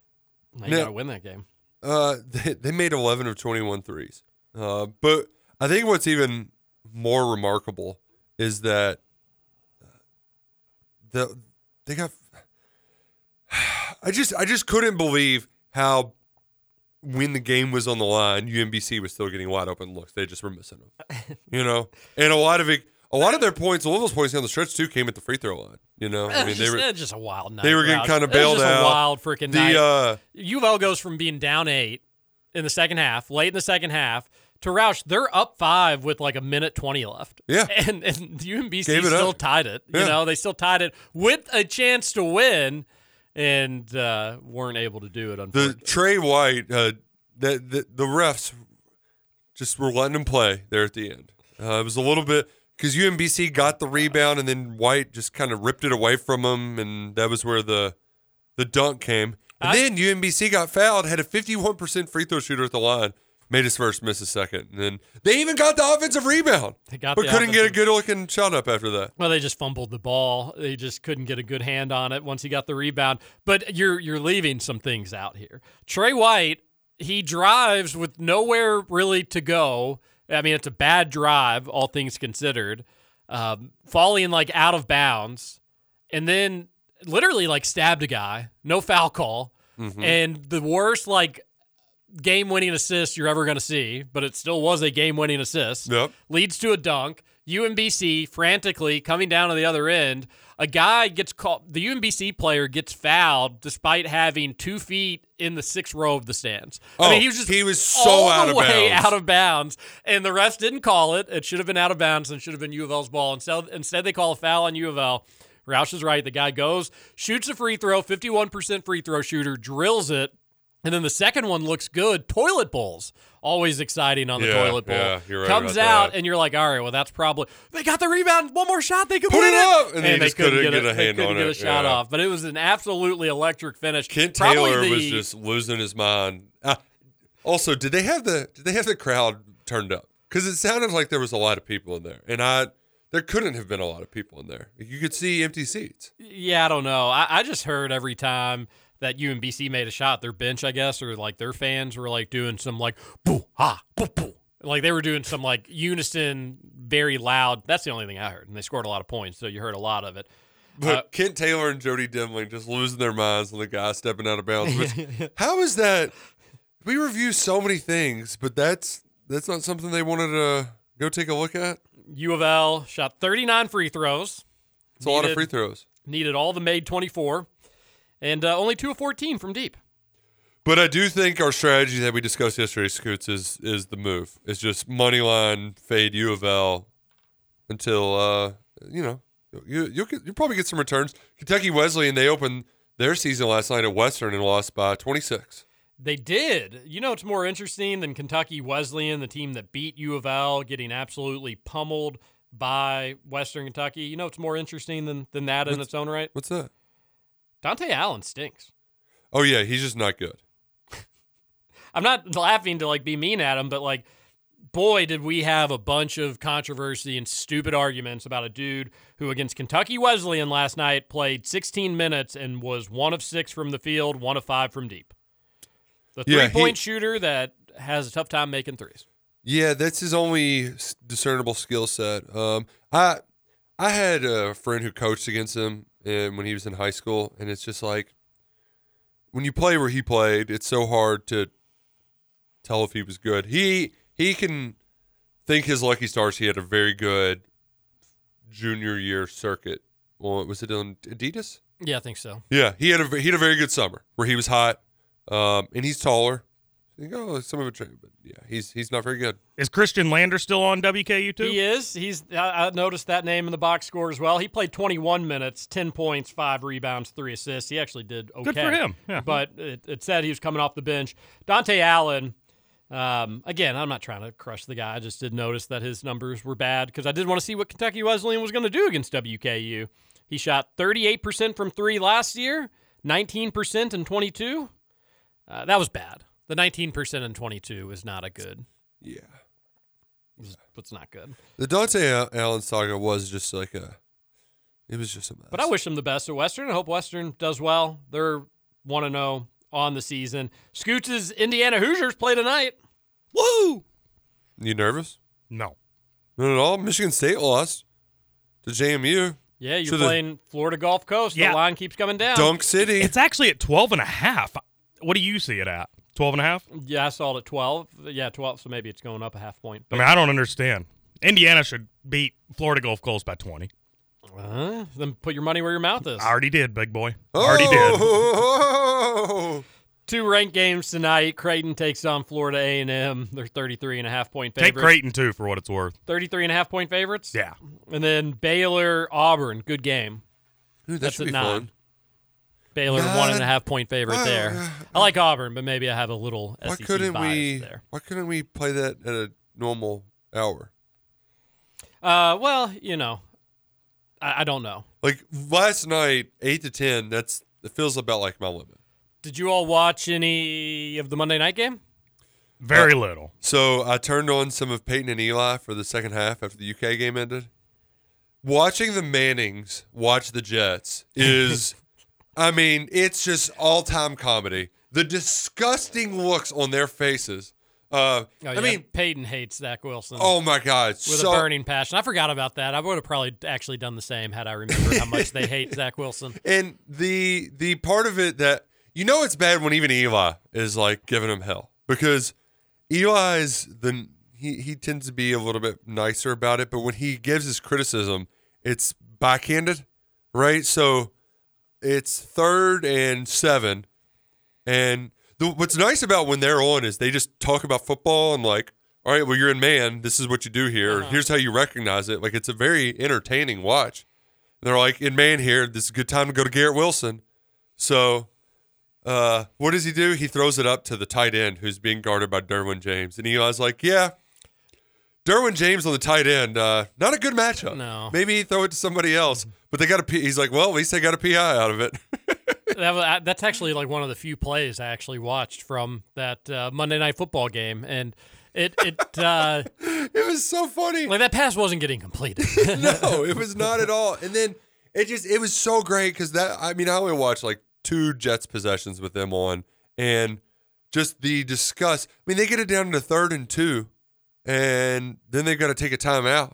Now you Now- got to win that game. Uh, they, they made 11 of 21 threes. Uh, but I think what's even more remarkable is that the they got. I just I just couldn't believe how when the game was on the line, UMBC was still getting wide open looks. They just were missing them, you know. And a lot of it, a lot of their points, Louisville's points down the stretch too, came at the free throw line. You know, I mean It's they were just a wild night. they were getting kind of bailed just out. A wild freaking the night. uh, U of L goes from being down eight in the second half, late in the second half, to Roush. They're up five with like a minute twenty left. Yeah. and and UMBC still up. tied it. You know, they still tied it with a chance to win, and uh, weren't able to do it. the Unfortunately, Tre White, uh, the, the the refs just were letting him play there at the end. Uh, it was a little bit because UMBC got the rebound and then White just kind of ripped it away from him, and that was where the the dunk came. And I- then UMBC got fouled, had a 51% free throw shooter at the line, made his first, miss his second, and then they even got the offensive rebound, They got but the couldn't get a good looking shot up after that. Well, they just fumbled the ball. They just couldn't get a good hand on it once he got the rebound. But you're you're leaving some things out here. Tre White, he drives with nowhere really to go. I mean, it's a bad drive, all things considered. Um, falling like out of bounds, and then literally like stabbed a guy. No foul call, Mhm. and the worst like game-winning assist you're ever going to see. But it still was a game-winning assist Yep. leads to a dunk. UMBC frantically coming down to the other end. A guy gets called. The UMBC player gets fouled despite having two feet in the sixth row of the stands. I Oh, mean, he was just he was so out of way bounds. out of bounds, and the refs didn't call it. It should have been out of bounds and should have been U of L's ball. Instead, instead they call a foul on U of L. Roush is right. The guy goes, shoots a free throw, 51% free throw shooter, drills it. And then the second one looks good. Toilet bowls. Always exciting on the Yeah, toilet bowl. yeah, you're right Comes out, that. and you're like, all right, well, that's probably. They got the rebound. One more shot. They could Put it up! And And, then they just couldn't get, a hand couldn't on get a shot yeah. off. But it was an absolutely electric finish. Kent Probably Taylor was just losing his mind. Ah, also, did they have the did they have the crowd turned up? Because it sounded like there was a lot of people in there, and I there couldn't have been a lot of people in there. You could see empty seats. Yeah, I don't know. I, I just heard every time that UMBC made a shot, their bench, I guess, or like their fans were like doing some like boo ha boo boo. Like they were doing some like unison, very loud. That's the only thing I heard, and they scored a lot of points, so you heard a lot of it. But Uh, Kent Taylor and Jody Demling just losing their minds on the guy stepping out of bounds. Which, how is that? We review so many things, but that's that's not something they wanted to go take a look at. U of L shot 39 free throws. It's a lot of free throws. Needed all the made 24, and uh, only two of 14 from deep. But I do think our strategy that we discussed yesterday, Scoots, is is the move. It's just money line fade U of L until uh you know you you'll get, you'll probably get some returns. Kentucky Wesleyan they opened their season last night at Western and lost by 26. They did. You know, it's more interesting than Kentucky Wesleyan, the team that beat U of L, getting absolutely pummeled by Western Kentucky. You know, it's more interesting than than that in What's- its own right. What's that? Dontaie Allen stinks. Oh yeah, he's just not good. I'm not laughing to like be mean at him, but like, boy, did we have a bunch of controversy and stupid arguments about a dude who against Kentucky Wesleyan last night played 16 minutes and was one of six from the field, one of five from deep. The three Yeah, point he- shooter that has a tough time making threes. Yeah, that's his only discernible skill set. Um, I I had a friend who coached against him and when he was in high school, and it's just like when you play where he played, it's so hard to tell if he was good. He he can think his lucky stars. He had a very good junior year circuit. Well, was it on Adidas? Yeah, I think so. Yeah, he had a he had a very good summer where he was hot, um, and he's taller. You think, oh, some of it, but yeah, he's he's not very good. Is Khristian Lander still on WKU too? He is. He's. I, I noticed that name in the box score as well. He played 21 minutes, 10 points, five rebounds, three assists. He actually did okay. Good for him. Yeah. But it, it said he was coming off the bench. Dontaie Allen. Um, again, I'm not trying to crush the guy. I just did notice that his numbers were bad because I did want to see what Kentucky Wesleyan was going to do against WKU. He shot 38% from three last year, 19% in 22. Uh, that was bad. The 19% and 22 is not a good. Yeah. It's, it's not good. The Dontaie Allen saga was just like a, it was just a mess. But I wish them the best at Western. I hope Western does well. They're 1 0 on the season. Scoots' Indiana Hoosiers play tonight. Woo! You nervous? No. Not at all. Michigan State lost to JMU. Yeah, you're So the playing Florida Gulf Coast. Yeah. The line keeps coming down. Dunk City. It's actually at 12 and a half. What do you see it at? 12 and a half? Yeah, I saw it at 12. Yeah, 12, so maybe it's going up a half point. I mean, I don't understand. Indiana should beat Florida Gulf Coast by 20. Uh, then put your money where your mouth is. I already did, big boy. Already did. Oh! Two ranked games tonight. Creighton takes on Florida A&M. They're 33 and a half point favorites. Take Creighton, too, for what it's worth. 33 and a half point favorites? Yeah. And then Baylor Auburn. Good game. Ooh, that That's should at be nine. fun. Baylor Nah, one and a half point favorite uh, there. I like Auburn, but maybe I have a little Why SEC couldn't bias we? there. Why couldn't we play that at a normal hour? Uh, well, you know, I, I don't know. Like last night, eight to ten. That's it feels about like my limit. Did you all watch any of the Monday night game? Very Uh, little. So I turned on some of Peyton and Eli for the second half after the UK game ended. Watching the Mannings watch the Jets is, I mean, it's just all time comedy. The disgusting looks on their faces. Uh, Oh, I mean, Peyton hates Zach Wilson. oh my God, with so, a burning passion. I forgot about that. I would have probably actually done the same had I remembered how much they hate Zach Wilson. And the the part of it that you know it's bad when even Eli is like giving him hell because Eli's the he he tends to be a little bit nicer about it, but when he gives his criticism, it's backhanded, right? So it's third and seven, and the, what's nice about when they're on is they just talk about football and like, all right, well you're in man, this is what you do here. Uh-huh. Here's how you recognize it. Like it's a very entertaining watch. And they're like, in man here, this is a good time to go to Garrett Wilson. So, uh, what does he do? He throws it up to the tight end who's being guarded by Derwin James. And Eli's like, yeah, Derwin James on the tight end, uh, not a good matchup. No. Maybe throw it to somebody else. But they got a P. He's like, well, at least they got a PI out of it. that was, that's actually like one of the few plays I actually watched from that uh, Monday night football game, and it it uh, it was so funny. like that pass wasn't getting completed. no, it was not at all. And then it just it was so great because that I mean I only watched like two Jets possessions with them on, and just the disgust. I mean they get it down to third and two, and then they got to take a timeout,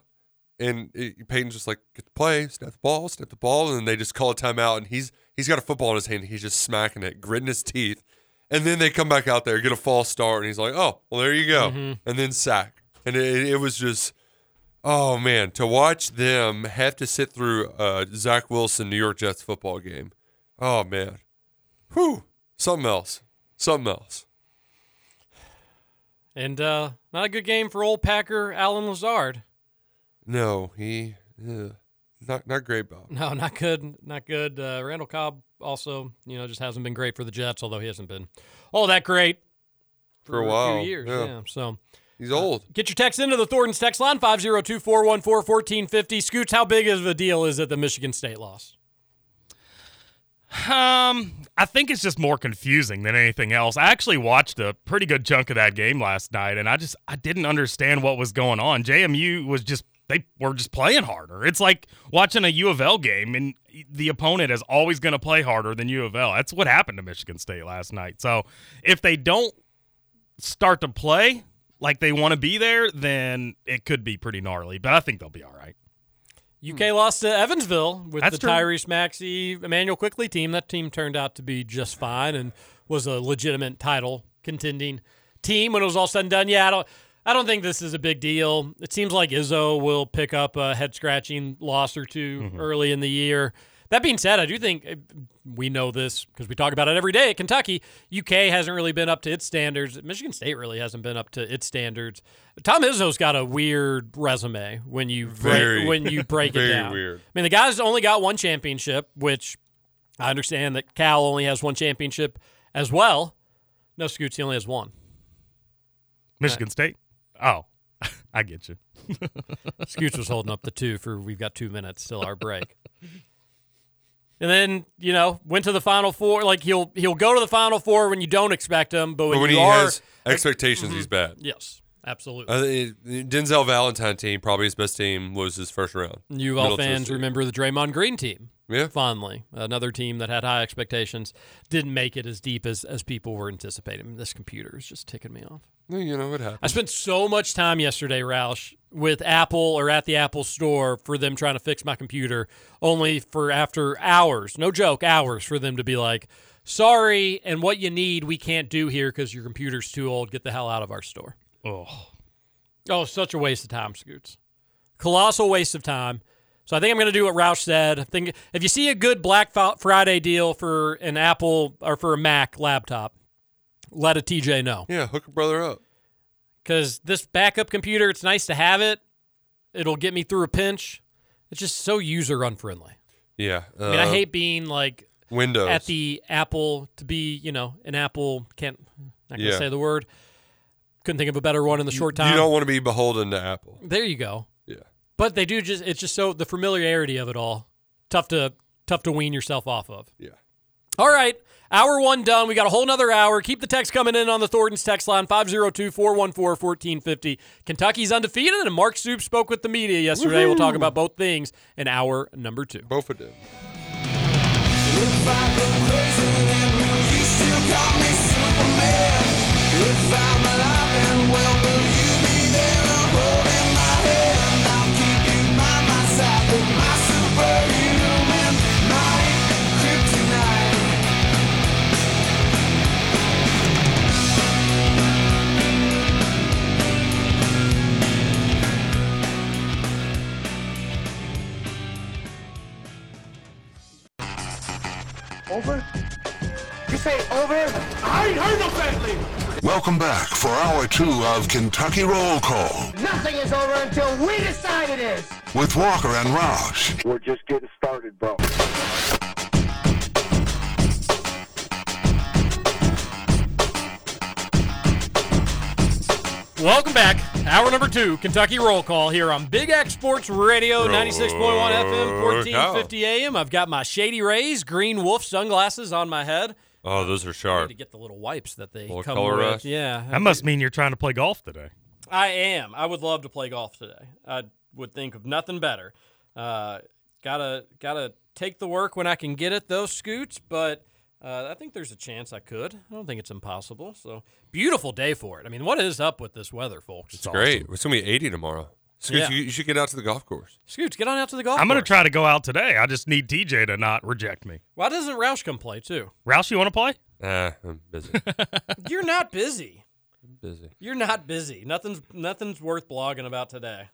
and it, Peyton's just like get the play, snap the ball, snap the ball, and then they just call a timeout, and he's he's got a football in his hand, and he's just smacking it, gritting his teeth. And then they come back out there, get a false start, and he's like, "Oh, well, there you go," Mhm. and then sack, and it, it was just, Oh man, to watch them have to sit through a Zach Wilson New York Jets football game. Oh man, whew, something else, something else. And uh, not a good game for old Packer Allen Lazard. No, he, ugh, not not great, Bob. No, not good. Not good. Uh, Randall Cobb also, you know, just hasn't been great for the Jets, although he hasn't been all that great For a while, few years. yeah. Yeah. So He's old. get your text into the Thornton's text line 502 414 1450. Scoots, how big of a deal is it the Michigan State loss? Um, I think it's just more confusing than anything else. I actually watched a pretty good chunk of that game last night, and I just I didn't understand what was going on. JMU was just they were just playing harder. It's like watching a U of L game, and the opponent is always going to play harder than U of L. That's what happened to Michigan State last night. So if they don't start to play like they want to be there, then it could be pretty gnarly. But I think they'll be all right. UK lost to Evansville with That's the true. Tyrese Maxey, Immanuel Quickley team. That team turned out to be just fine and was a legitimate title contending team when it was all said and done. Yeah, I don't, I don't think this is a big deal. It seems like Izzo will pick up a head scratching loss or 2 Mm-hmm. early in the year. That being said, I do think uh, we know this because we talk about it every day at Kentucky. UK hasn't really been up to its standards. Michigan State really hasn't been up to its standards. Tom Izzo's got a weird resume when you break, when you break it down. weird. I mean, the guy's only got one championship, which I understand that Cal only has one championship as well. No, Scoots, he only has one. Michigan State. Oh, I get you. Scoots was holding up the two for we've got two minutes till our break. And then you know went to the final four. Like he'll he'll go to the final four when you don't expect him, but when, But when you he are, has expectations, mm-hmm. he's bad. yes, absolutely. Uh, Denzel Valentine team, probably his best team, was his first round. U of L Middle fans Tennessee. remember the Draymond Green team Yeah. fondly. Another team that had high expectations didn't make it as deep as, as people were anticipating. This computer is just ticking me off. You know what happened. I spent so much time yesterday, Roush, with Apple or at the Apple store for them trying to fix my computer, only for after hours, no joke, hours for them to be like, sorry, and what you need we can't do here because your computer's too old. Get the hell out of our store. Oh, Oh, such a waste of time, Scoots. Colossal waste of time. So I think I'm going to do what Roush said. I think if you see a good Black Friday deal for an Apple or for a Mac laptop, let a TJ know. Yeah, hook a brother up. Because this backup computer, it's nice to have it. It'll get me through a pinch. It's just so user unfriendly. Yeah. I mean, I uh, hate being like Windows. at the Apple to be, you know, an Apple can't not gonna Yeah. say the word. Couldn't think of a better one in the short time. You don't want to be beholden to Apple. There you go. Yeah. But they do just it's just so the familiarity of it all. Tough to tough to wean yourself off of. Yeah. All right. Hour one done. We got a whole nother hour. Keep the text coming in on the Thornton's text line 502 414 1450. Kentucky's undefeated, and Mark Stoops spoke with the media yesterday. We'll talk about both things in hour number two. Both of them. Over? You say over? I ain't heard no family. Welcome back for hour two of Kentucky Roll Call Nothing is over until we decide it is. with Walker and Roush. We're just getting started, bro. Welcome back. Hour number two, Kentucky Roll Call here on Big X Sports Radio, 96.1 FM, 1450 AM. I've got my Shady Rays Green Wolf sunglasses on my head. Oh, those are I need sharp. to get the little wipes that they Little come color with. rush? Yeah. that must mean you're trying to play golf today. I am. I would love to play golf today. I would think of nothing better. Uh, gotta gotta take the work when I can get it, those scoots. But uh, I think there's a chance I could. I don't think it's impossible. So beautiful day for it. I mean, what is up with this weather, folks? It's great. It's gonna be 80 tomorrow. Scoots, Yeah. you, you should get out to the golf course. Scoots, get on out to the golf. I'm going to try to go out today. I just need TJ to not reject me. Why doesn't Roush come play too? Rouse, you want to play? Ah, I'm busy. You're not busy. I'm busy. You're not busy. Nothing's nothing's worth blogging about today.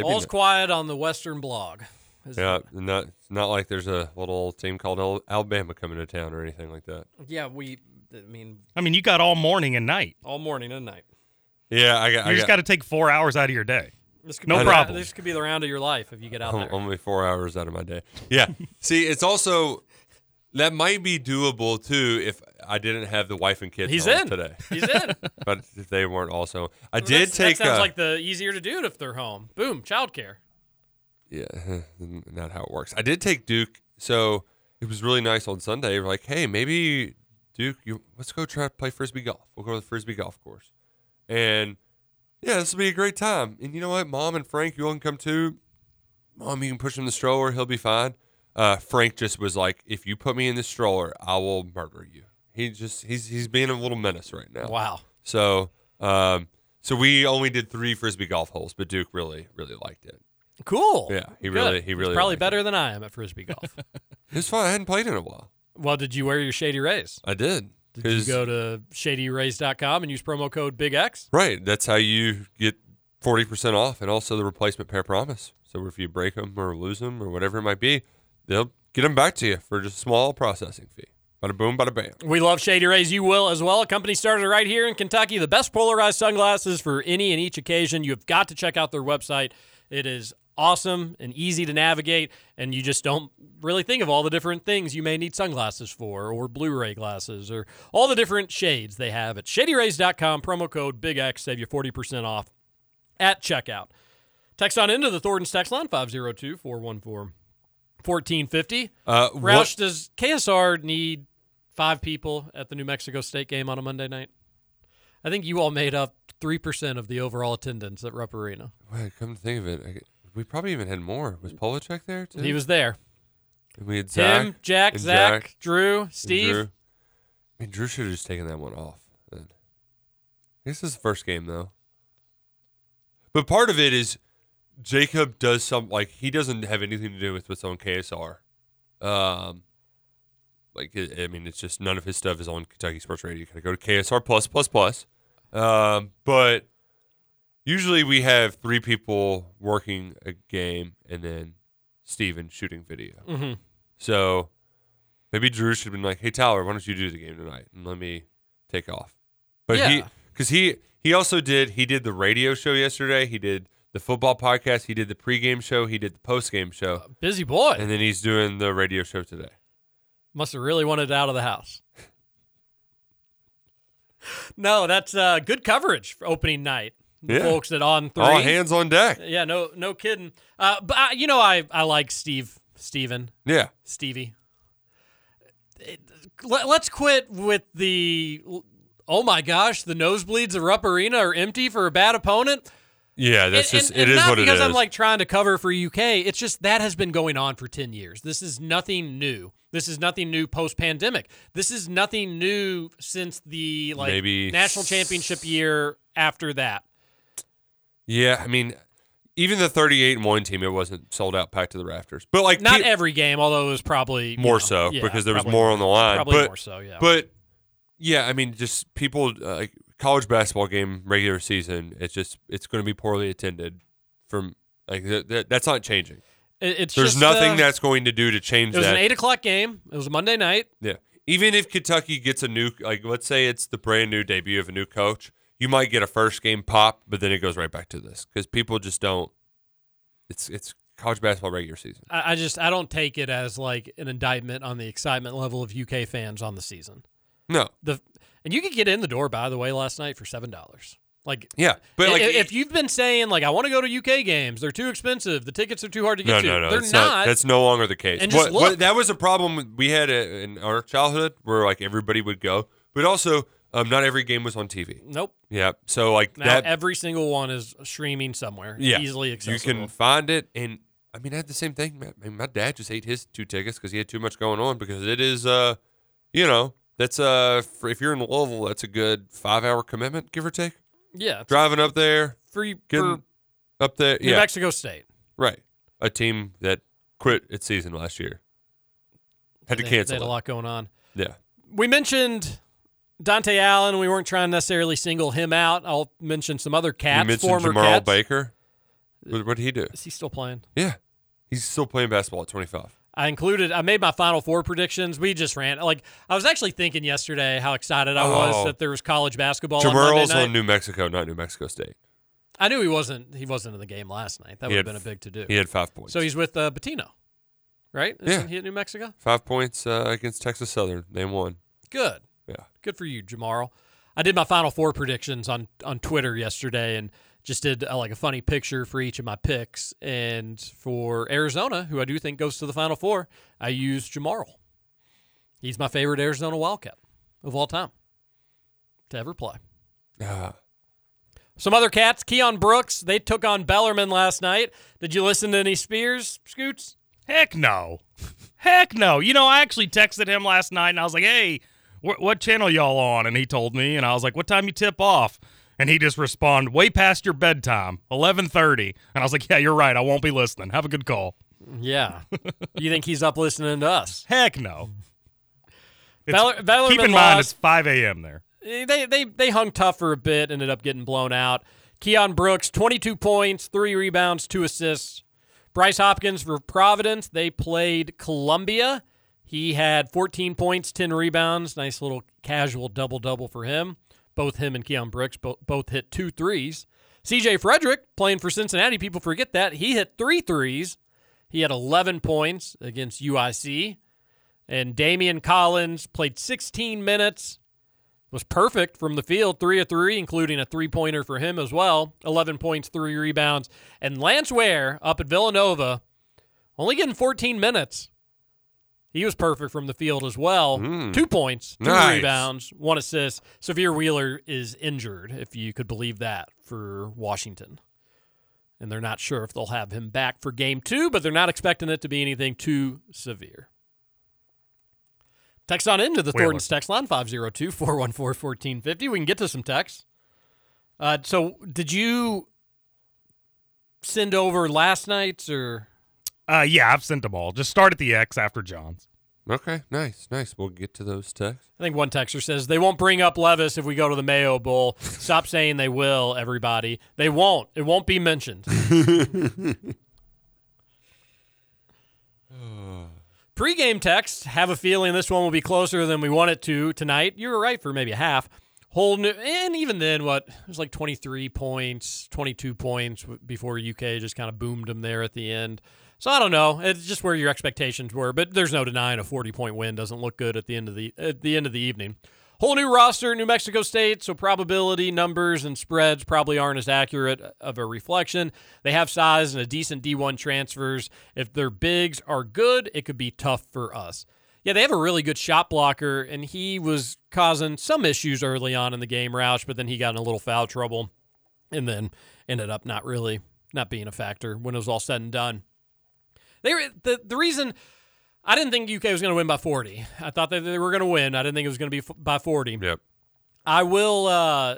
All's quiet on the Western blog. Is Yeah, not not like there's a little team called Alabama coming to town or anything like that. Yeah, we. I mean, I mean, you got all morning and night. all morning and night. Yeah, I got. You I just got to take four hours out of your day. This could No be problem. This could be the round of your life if you get out there. only four hours out of my day. Yeah. See, it's also that might be doable too if I didn't have the wife and kids He's home in. today. He's in. but if they weren't also. I Well, did take. That sounds uh, like the easier to do it if they're home. Boom, childcare. Yeah, not how it works. I did take Duke. So it was really nice on Sunday. We're like, hey, maybe Duke, you let's go try to play frisbee golf. We'll go to the frisbee golf course, and yeah, this will be a great time. And you know what, Mom and Frank, you all can come too. Mom, you can push him in the stroller; he'll be fine. Uh, Frank just was like, if you put me in the stroller, I will murder you. He just he's he's being a little menace right now. Wow. So um, so we only did three frisbee golf holes, but Duke really really liked it. Cool. Yeah, he Good. really he He's really probably liked better than I am at frisbee golf. It was fun. I hadn't played in a while. well, did you wear your Shady Rays? I did. Did you 'Cause- go to shadyrays.com and use promo code Big X? Right. That's how you get 40% off and also the replacement pair promise. So if you break them or lose them or whatever it might be, they'll get them back to you for just a small processing fee. Bada boom, bada bam. We love Shady Rays. You will as well. A company started right here in Kentucky. The best polarized sunglasses for any and each occasion. You have got to check out their website. It is awesome and easy to navigate, and you just don't really think of all the different things you may need sunglasses for, or Blu-ray glasses, or all the different shades they have at ShadyRays.com. Promo code Big X save you forty percent off at checkout. Text on into the Thornton's text line 502 414 1450. Uh, Roush, what- does KSR need five people at the New Mexico State game on a Monday night? I think you all made up 3% of the overall attendance at Rupp Arena. Wait, come to think of it, I, we probably even had more. Was Polacheck there too? He was there. And we had Zach, Tim, Jack, and Zach, Jack, Drew, Steve. Drew. I mean, Drew should have just taken that one off. Then. This is the first game though. But part of it is Jacob does some like he doesn't have anything to do with what's on KSR. Um, like I I mean, it's just none of his stuff is on Kentucky Sports Radio. You gotta go to KSR plus plus plus. Um, but usually we have three people working a game and then Steven shooting video. Mhm. So maybe Drew should have been like, "Hey Tyler, why don't you do the game tonight and let me take off?" But he because he he also did he did the radio show yesterday. He did the football podcast. He did the pregame show. He did the postgame show. Busy boy. And then he's doing the radio show today. Must have really wanted out of the house. no, that's uh, good coverage for opening night. The Yeah. Folks at On 3. All hands on deck. Yeah, no no kidding. Uh, but, uh, you know, I, I like Steve, Steven. Yeah. Stevie. It- let, us quit with the, oh my gosh, the nosebleeds of Rupp Arena are empty for a bad opponent. Yeah, that's And- just and- it and is not what it because. I'm like trying to cover for UK. It's just that has been going on for 10 years. This is nothing new. This is nothing new post pandemic. This is nothing new since the like Maybe national championship year after that. Yeah, I mean, even the 38 and one team, it wasn't sold out, packed to the rafters. But like Not pe- every game, although it was probably more know, so yeah, because there was more on the line. Probably but, more so, yeah. But yeah, I mean, just people uh, like college basketball game regular season. It's just it's going to be poorly attended. From like th- th- that's not changing. It- it's There's nothing uh, that's going to do to change it was that. an eight o'clock game. It was a Monday night. Yeah. Even if Kentucky gets a new, like, let's say it's the brand new debut of a new coach, you might get a first game pop, but then it goes right back to this because people just don't. It's it's college basketball regular season. I, I just I don't take it as like an indictment on the excitement level of UK fans on the season. No. The and you could get in the door by the way last night for seven dollars. Like Yeah, but i- like if you've been saying like I want to go to UK games, they're too expensive. The tickets are too hard to get no, to. no, no, they're that's not. That's no longer the case. And just What- what- that was a problem we had in our childhood, where like everybody would go, but also um, not every game was on TV. Nope. Yeah, so like Now that. every single one is streaming somewhere. yeah, easily accessible. You can find it, and I mean, I had the same thing. My, I mean, my dad just ate his two tickets because he had too much going on. Because it is, uh, you know, that's uh, for, if you're in Louisville, that's a good five hour commitment, give or take. Yeah, driving up there, free getting up there. New yeah, Mexico State. right. A team that quit its season last year had to They- cancel. They had a lot going on. Yeah. We mentioned Dontaie Allen. We weren't trying to necessarily single him out. I'll mention some other cats. You cats, mentioned former Jamarl cats. Baker. What, what did he do? Is he still playing? Yeah, he's still playing basketball at 25. I included. I made my Final Four predictions. We just ran. Like I was actually thinking yesterday how excited I was Oh. that there was college basketball. on Monday Jamarl's on New Mexico, not New Mexico State. I knew he wasn't. He wasn't in the game last night. That would have been a big to do. he had five points. So he's with uh, Pitino, right? Yeah. Isn't he at New Mexico? Five points uh, against Texas Southern. They won. Good. Yeah. Good for you, Jamarl. I did my Final Four predictions on on Twitter yesterday, and just did uh, like a funny picture for each of my picks. And for Arizona, who I do think goes to the Final Four, I used Jamarl. He's my favorite Arizona Wildcat of all time to ever play. Ah. Some other cats, Keion Brooks, they took on Bellarmine last night. Did you listen to any Spears, Scoots? Heck no. Heck no. You know, I actually texted him last night and I was like, hey, wh- what channel y'all on? And he told me, and I was like, what time you tip off? And he just responded, way past your bedtime, 11.30. And I was like, yeah, you're right. I won't be listening. Have a good call. Yeah. you think he's up listening to us? Heck no. Keep in mind, lost. it's 5 a.m. there. Eh, they, they, they hung tough for a bit, ended up getting blown out. Keion Brooks, 22 points, three rebounds, two assists. Bryce Hopkins for Providence, they played Columbia. He had 14 points, 10 rebounds. Nice little casual double double for him. Both him and Keion Brooks bo- both hit two threes. CJ Fredrick playing for Cincinnati. People forget that. He hit three threes. He had 11 points against UIC. And Daimion Collins played 16 minutes, was perfect from the field, three of three, including a three pointer for him as well. 11 points, three rebounds. And Lance Ware up at Villanova, only getting 14 minutes. He was perfect from the field as well. Two points, two Nice. rebounds, one assist. Sahvir Wheeler is injured, if you could believe that, for Washington. And they're not sure if they'll have him back for game two, but they're not expecting it to be anything too severe. Text on into the Wheeler. Thornton's text line 502 414 1450. We can get to some texts. Uh, so, did you send over last night's or? Uh, yeah, I've sent them all. Just start at the X after John's. Okay, nice, nice. We'll get to those texts. I think one texter says they won't bring up Levis if we go to the Mayo Bowl. Stop saying they will, everybody. They won't. It won't be mentioned. Pre-game text. Have a feeling this one will be closer than we want it to tonight. You were right for maybe a half. Whole new, and even then, what it was like 23 points, 22 points before UK just kind of boomed them there at the end. So I don't know. It's just where your expectations were, but there's no denying a 40 point win doesn't look good at the end of the at the end of the evening. Whole new roster, New Mexico State, so probability numbers and spreads probably aren't as accurate of a reflection. They have size and a decent D1 transfers. If their bigs are good, it could be tough for us. Yeah, they have a really good shot blocker, and he was causing some issues early on in the game, Roush, but then he got in a little foul trouble and then ended up not really not being a factor when it was all said and done. They were the the reason I didn't think UK was going to win by 40. I thought that they were going to win. I didn't think it was going to be f- by 40. Yep. I will, uh,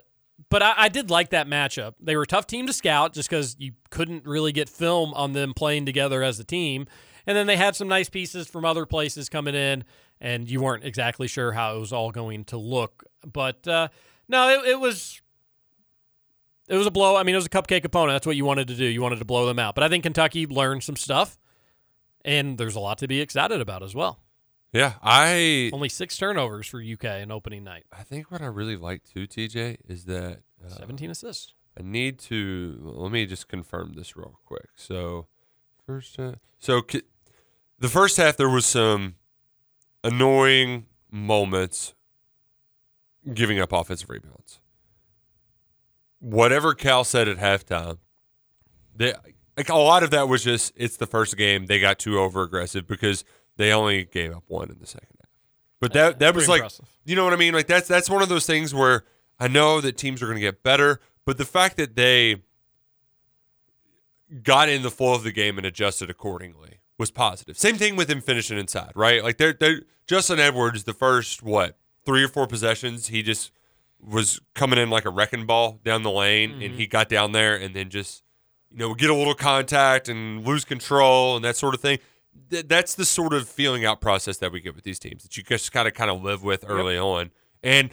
but I, I did like that matchup. They were a tough team to scout just because you couldn't really get film on them playing together as a team. And then they had some nice pieces from other places coming in, and you weren't exactly sure how it was all going to look. But uh, no, it, it was it was a blow. I mean, it was a cupcake opponent. That's what you wanted to do. You wanted to blow them out. But I think Kentucky learned some stuff, and there's a lot to be excited about as well. Yeah, I Only six turnovers for UK in opening night. I think what I really like too, TJ, is that uh, 17 assists. I need to let me just confirm this real quick. So first, uh, so ki- the first half there was some annoying moments giving up offensive rebounds. Whatever Cal said at halftime, they like a lot of that was just it's the first game they got too over aggressive because they only gave up one in the second half. But that that was pretty like impressive. you know what I mean? Like that's that's one of those things where I know that teams are going to get better, but the fact that they got in the flow of the game and adjusted accordingly was positive. Same thing with him finishing inside, right? Like they're, they're Justin Edwards, the first what three or four possessions, he just was coming in like a wrecking ball down the lane, and mm-hmm. he got down there and then just you know we get a little contact and lose control and that sort of thing. Th- that's the sort of feeling out process that we get with these teams that you just kind of kind of live with early on. And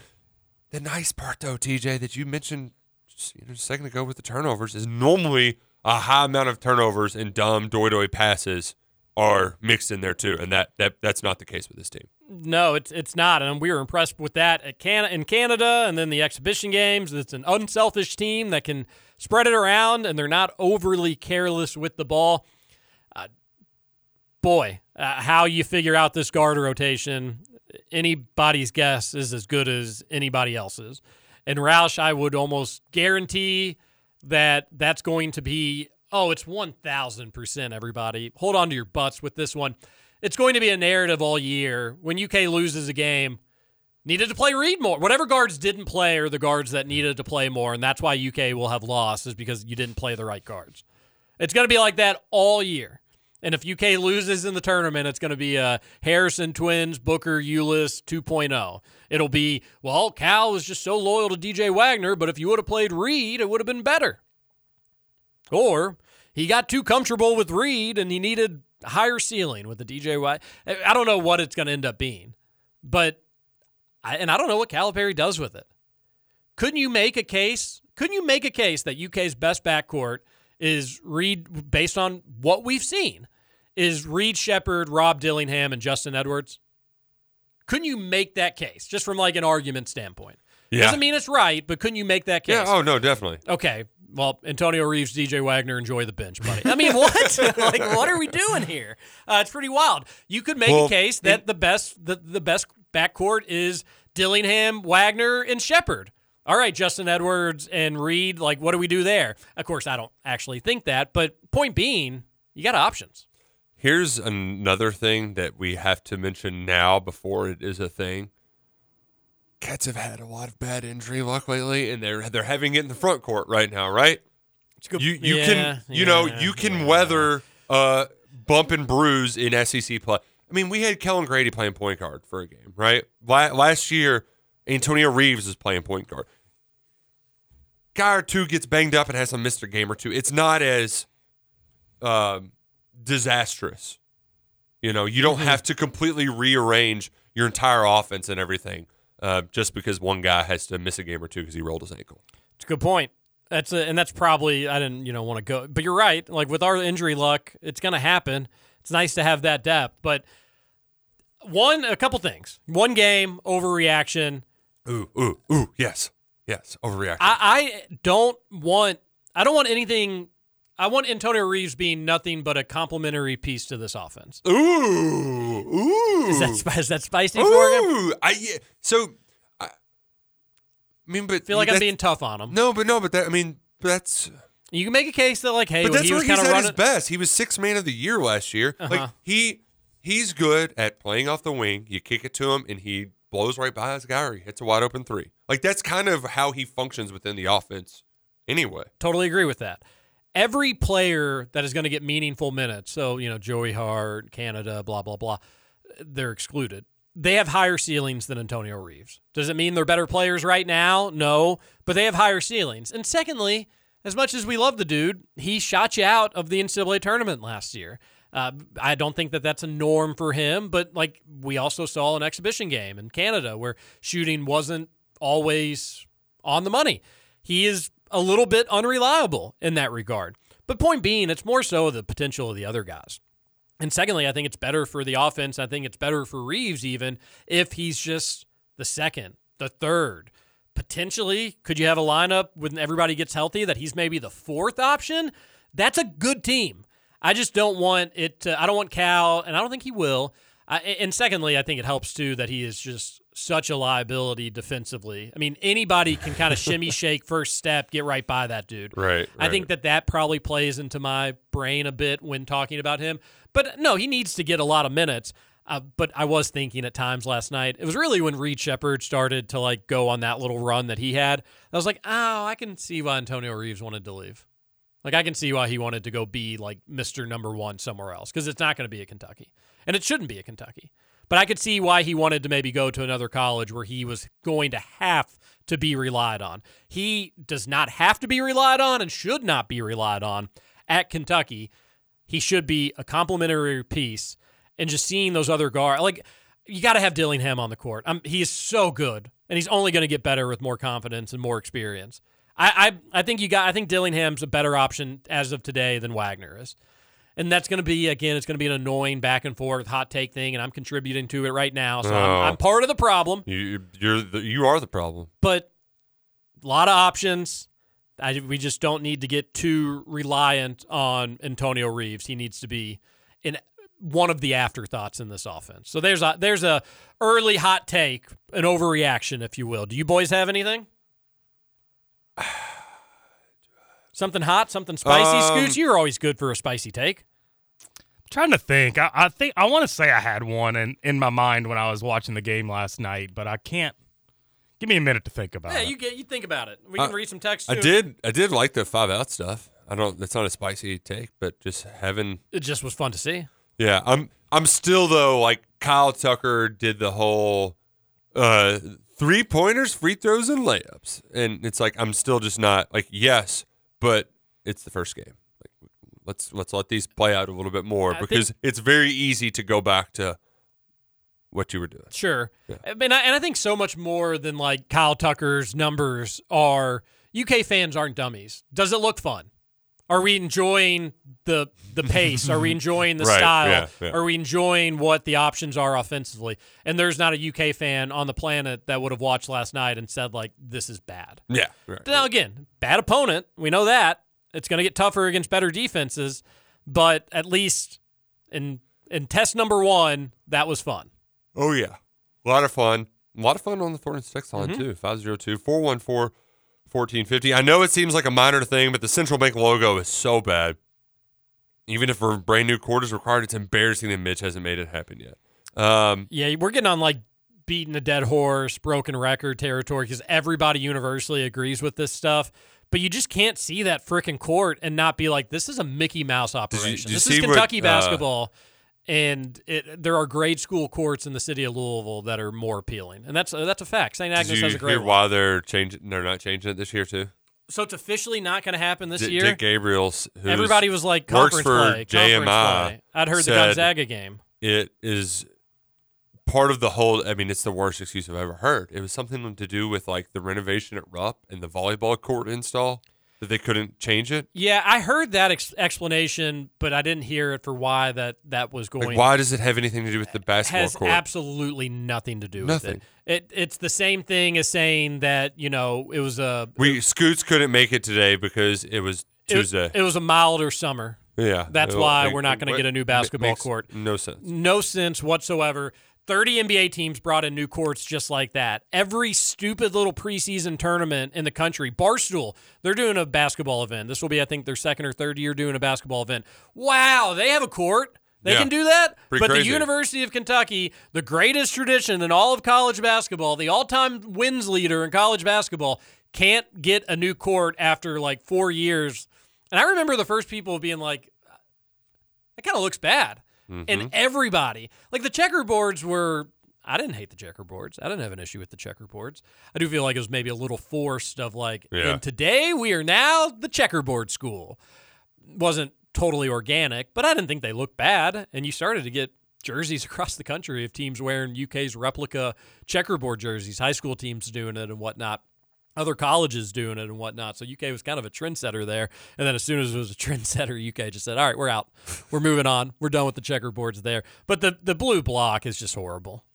the nice part though, TJ, that you mentioned just, you know, just a second ago with the turnovers is normally a high amount of turnovers and dumb doy doy passes are mixed in there too, and that that that's not the case with this team. No, it's it's not, and we were impressed with that at Can- in Canada, and then the exhibition games. It's an unselfish team that can spread it around, and they're not overly careless with the ball. Uh, boy, uh, how you figure out this guard rotation, anybody's guess is as good as anybody else's. And Roush, I would almost guarantee that that's going to be. Oh, it's one thousand percent. Everybody, hold on to your butts with this one. It's going to be a narrative all year. When UK loses a game, needed to play Reed more. Whatever guards didn't play are the guards that needed to play more, and that's why UK will have lost is because you didn't play the right guards. It's going to be like that all year. And if UK loses in the tournament, it's going to be a Harrison Twins, Booker, Ulis 2.0. It'll be, well, Cal was just so loyal to DJ Wagner, but if you would have played Reed, it would have been better. Or he got too comfortable with Reed and he needed higher ceiling with the DJ Wagner. I don't know what it's going to end up being, but, I, and I don't know what Calipari does with it. Couldn't you make a case? Couldn't you make a case that UK's best backcourt – is Reed, based on what we've seen, is Reed Sheppard, Rob Dillingham, and Justin Edwards? Couldn't you make that case just from like an argument standpoint? Yeah. Doesn't mean it's right, but couldn't you make that case? Yeah. Oh no, definitely. Okay. Well, Antonio Reeves, DJ Wagner, enjoy the bench, buddy. I mean, what? like, what are we doing here? Uh, it's pretty wild. You could make Well, a case that the best the, the best backcourt is Dillingham, Wagner, and Sheppard. All right, Justin Edwards and Reed. Like, what do we do there? Of course, I don't actually think that, but point being, you got options. Here's another thing that we have to mention now before it is a thing. Cats have had a lot of bad injury luck lately, and they're they're having it in the front court right now, right? You you Yeah, can you know you can weather uh bump and bruise in SEC play. I mean, we had Kellan Grady playing point guard for a game, right? Last year, Antonio Reeves is playing point guard. Guy or two gets banged up and has a missed a game or two. It's not as um, disastrous. You know, you don't Mhm. have to completely rearrange your entire offense and everything uh, just because one guy has to miss a game or two because he rolled his ankle. It's a good point. That's a, and that's probably I didn't you know want to go, but you're right. Like with our injury luck, it's going to happen. It's nice to have that depth, but one a couple things. One game overreaction. Ooh, ooh, ooh, yes, yes, overreaction. I, I don't want I don't want anything. I want Antonio Reeves being nothing but a complementary piece to this offense. Ooh, ooh. Is that spi- is that spicy for him? I yeah. So, I, I mean, but feel like I'm being tough on him. No, but no, but that I mean, that's. You can make a case that like, hey, but that's he where was he's kind at of his best. He was six man of the year last year. Like Uh-huh. he he's good at playing off the wing. You kick it to him, and he blows right by his guy, or he hits a wide open three. Like that's kind of how he functions within the offense. Anyway, Totally agree with that. Every player that is going to get meaningful minutes, so you know Joey Hart, Canada, blah blah blah, they're excluded. They have higher ceilings than Antonio Reeves. Does it mean they're better players right now? No, but they have higher ceilings. And secondly, as much as we love the dude, he shot you out of the NCAA tournament last year. Uh, I don't think that that's a norm for him, but like we also saw an exhibition game in Canada where shooting wasn't always on the money. He is a little bit unreliable in that regard. But point being, it's more so the potential of the other guys. And secondly, I think it's better for the offense. I think it's better for Reeves even if he's just the second, the third. Potentially, could you have a lineup when everybody gets healthy that he's maybe the fourth option? That's a good team. I just don't want it to, I don't want Cal, and I don't think he will. I, and secondly, I think it helps too that he is just such a liability defensively. I mean, anybody can kind of shimmy, shake, first step, get right by that dude. Right, I think that that probably plays into my brain a bit when talking about him. But no, he needs to get a lot of minutes. Uh, but I was thinking at times last night, it was really when Reed Sheppard started to like go on that little run that he had. I was like, oh, I can see why Antonio Reeves wanted to leave. Like I can see why he wanted to go be like Mr. Number One somewhere else because it's not going to be at Kentucky, and it shouldn't be at Kentucky. But I could see why he wanted to maybe go to another college where he was going to have to be relied on. He does not have to be relied on and should not be relied on at Kentucky. He should be a complimentary piece. And just seeing those other guards, like you got to have Dillingham on the court. Um, he is so good, and he's only going to get better with more confidence and more experience. I, I I think you got. I think Dillingham's a better option as of today than Wagner is, and that's going to be again. It's going to be an annoying back and forth hot take thing, and I'm contributing to it right now. So Oh. I'm, I'm oh. part of the problem. you you're the, you are the problem. But a lot of options. I, we just don't need to get too reliant on Antonio Reeves. He needs to be in one of the afterthoughts in this offense. So there's a there's a early hot take, an overreaction, if you will. Do you boys have anything? Something hot, something spicy. Um, Scooch, you're always good for a spicy take. trying to think. I, I think I want to say I had one in, in my mind when I was watching the game last night, but I can't. Give me a minute to think about Yeah, it. you get you think about it. We can Uh, read some text. I too. did. I did like the five out stuff. I don't. That's not a spicy take, but just having. It just was fun to see. Yeah, I'm. I'm still though. Like Kyle Tucker did the whole uh three pointers, free throws, and layups, and it's like I'm still just not like yes, but it's the first game. Like let's let's let these play out a little bit more I think- because it's very easy to go back to what you were doing. Sure. I mean, I, and I think so much more than like Kyle Tucker's numbers are UK fans aren't dummies. Does it look fun? Are we enjoying the the pace? Are we enjoying the Right, style? yeah, yeah. Are we enjoying what the options are offensively? And there's not a UK fan on the planet that would have watched last night and said like this is bad. Yeah. Right. Now again, bad opponent. We know that it's going to get tougher against better defenses, but at least in in test number one, that was fun. Oh yeah, a lot of fun. A lot of fun on the Thornton's text line Mhm. too. 502-414-1450. I know it seems like a minor thing, but the Central Bank logo is so bad. Even if a brand new court is required, it's embarrassing that Mitch hasn't made it happen yet. Um, Yeah, we're getting on like beating a dead horse, broken record territory because everybody universally agrees with this stuff. But you just can't see that freaking court and not be like, this is a Mickey Mouse operation. did you this see is what, Kentucky uh, basketball. And it, there are grade school courts in the city of Louisville that are more appealing, and that's uh, that's a fact. St. did Agnes you has a great hear one. why they're changing? They're not changing it this year too. So it's officially not going to happen this Dick- year. Dick Gabriel's, who's Everybody was like works conference for play, conference JMI. play. I'd heard the Gonzaga game. It is part of the whole. I mean, it's the worst excuse I've ever heard. It was something to do with like the renovation at Rupp and the volleyball court install that they couldn't change it. Yeah, I heard that ex- explanation, but I didn't hear it for why that that was going. Like, why does it have anything to do with the basketball has court? absolutely nothing to do Nothing. with it. It it's the same thing as saying that you know it was a we Scoots couldn't make it today because it was Tuesday. it was a milder summer. yeah, that's why it- we're not going to get a new basketball court. No sense. No sense whatsoever. 30 NBA teams brought in new courts just like that. Every stupid little preseason tournament in the country, Barstool, they're doing a basketball event. This will be, I think, their second or third year doing a basketball event. Wow, they have a court. They Yeah. can do that. Pretty but crazy. the University of Kentucky, the greatest tradition in all of college basketball, the all time wins leader in college basketball, can't get a new court after like four years. And I remember the first people being like, that kind of looks bad. Mm-hmm. And everybody, like the checkerboards were, I didn't hate the checkerboards. I didn't have an issue with the checkerboards. I do feel like it was maybe a little forced of like, Yeah. and today we are now the checkerboard school. Wasn't totally organic, but I didn't think they looked bad. And you started to get jerseys across the country of teams wearing UK's replica checkerboard jerseys, high school teams doing it and whatnot other colleges doing it and whatnot. So UK was kind of a trendsetter there. And then as soon as it was a trendsetter, UK just said, "All right, we're out. We're moving on. We're done with the checkerboards there." But the the blue block is just horrible.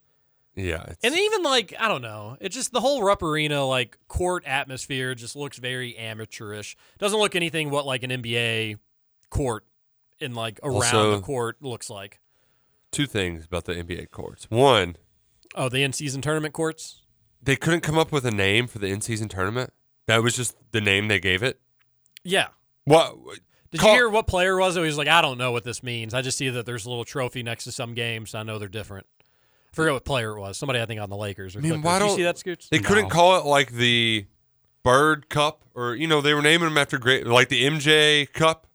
Yeah, it's, And even like I don't know, it just the whole Rupp Arena like court atmosphere just looks very amateurish. Doesn't look anything what like an NBA court in like around Also- the court looks like. two things about the NBA courts. One, Oh, the in season tournament courts. They couldn't come up with a name for the in-season tournament. That was just the name they gave it. Yeah. What? Did Call- you hear what player was? it? He was like, I don't know what this means. I just see that there's a little trophy next to some games. So I know they're different. I forget what player it was. Somebody I think on the Lakers. Or I mean, Clippers. why Did you don't see that, Scoots? They couldn't call it like the Bird Cup, or you know, they were naming them after great, like the MJ Cup.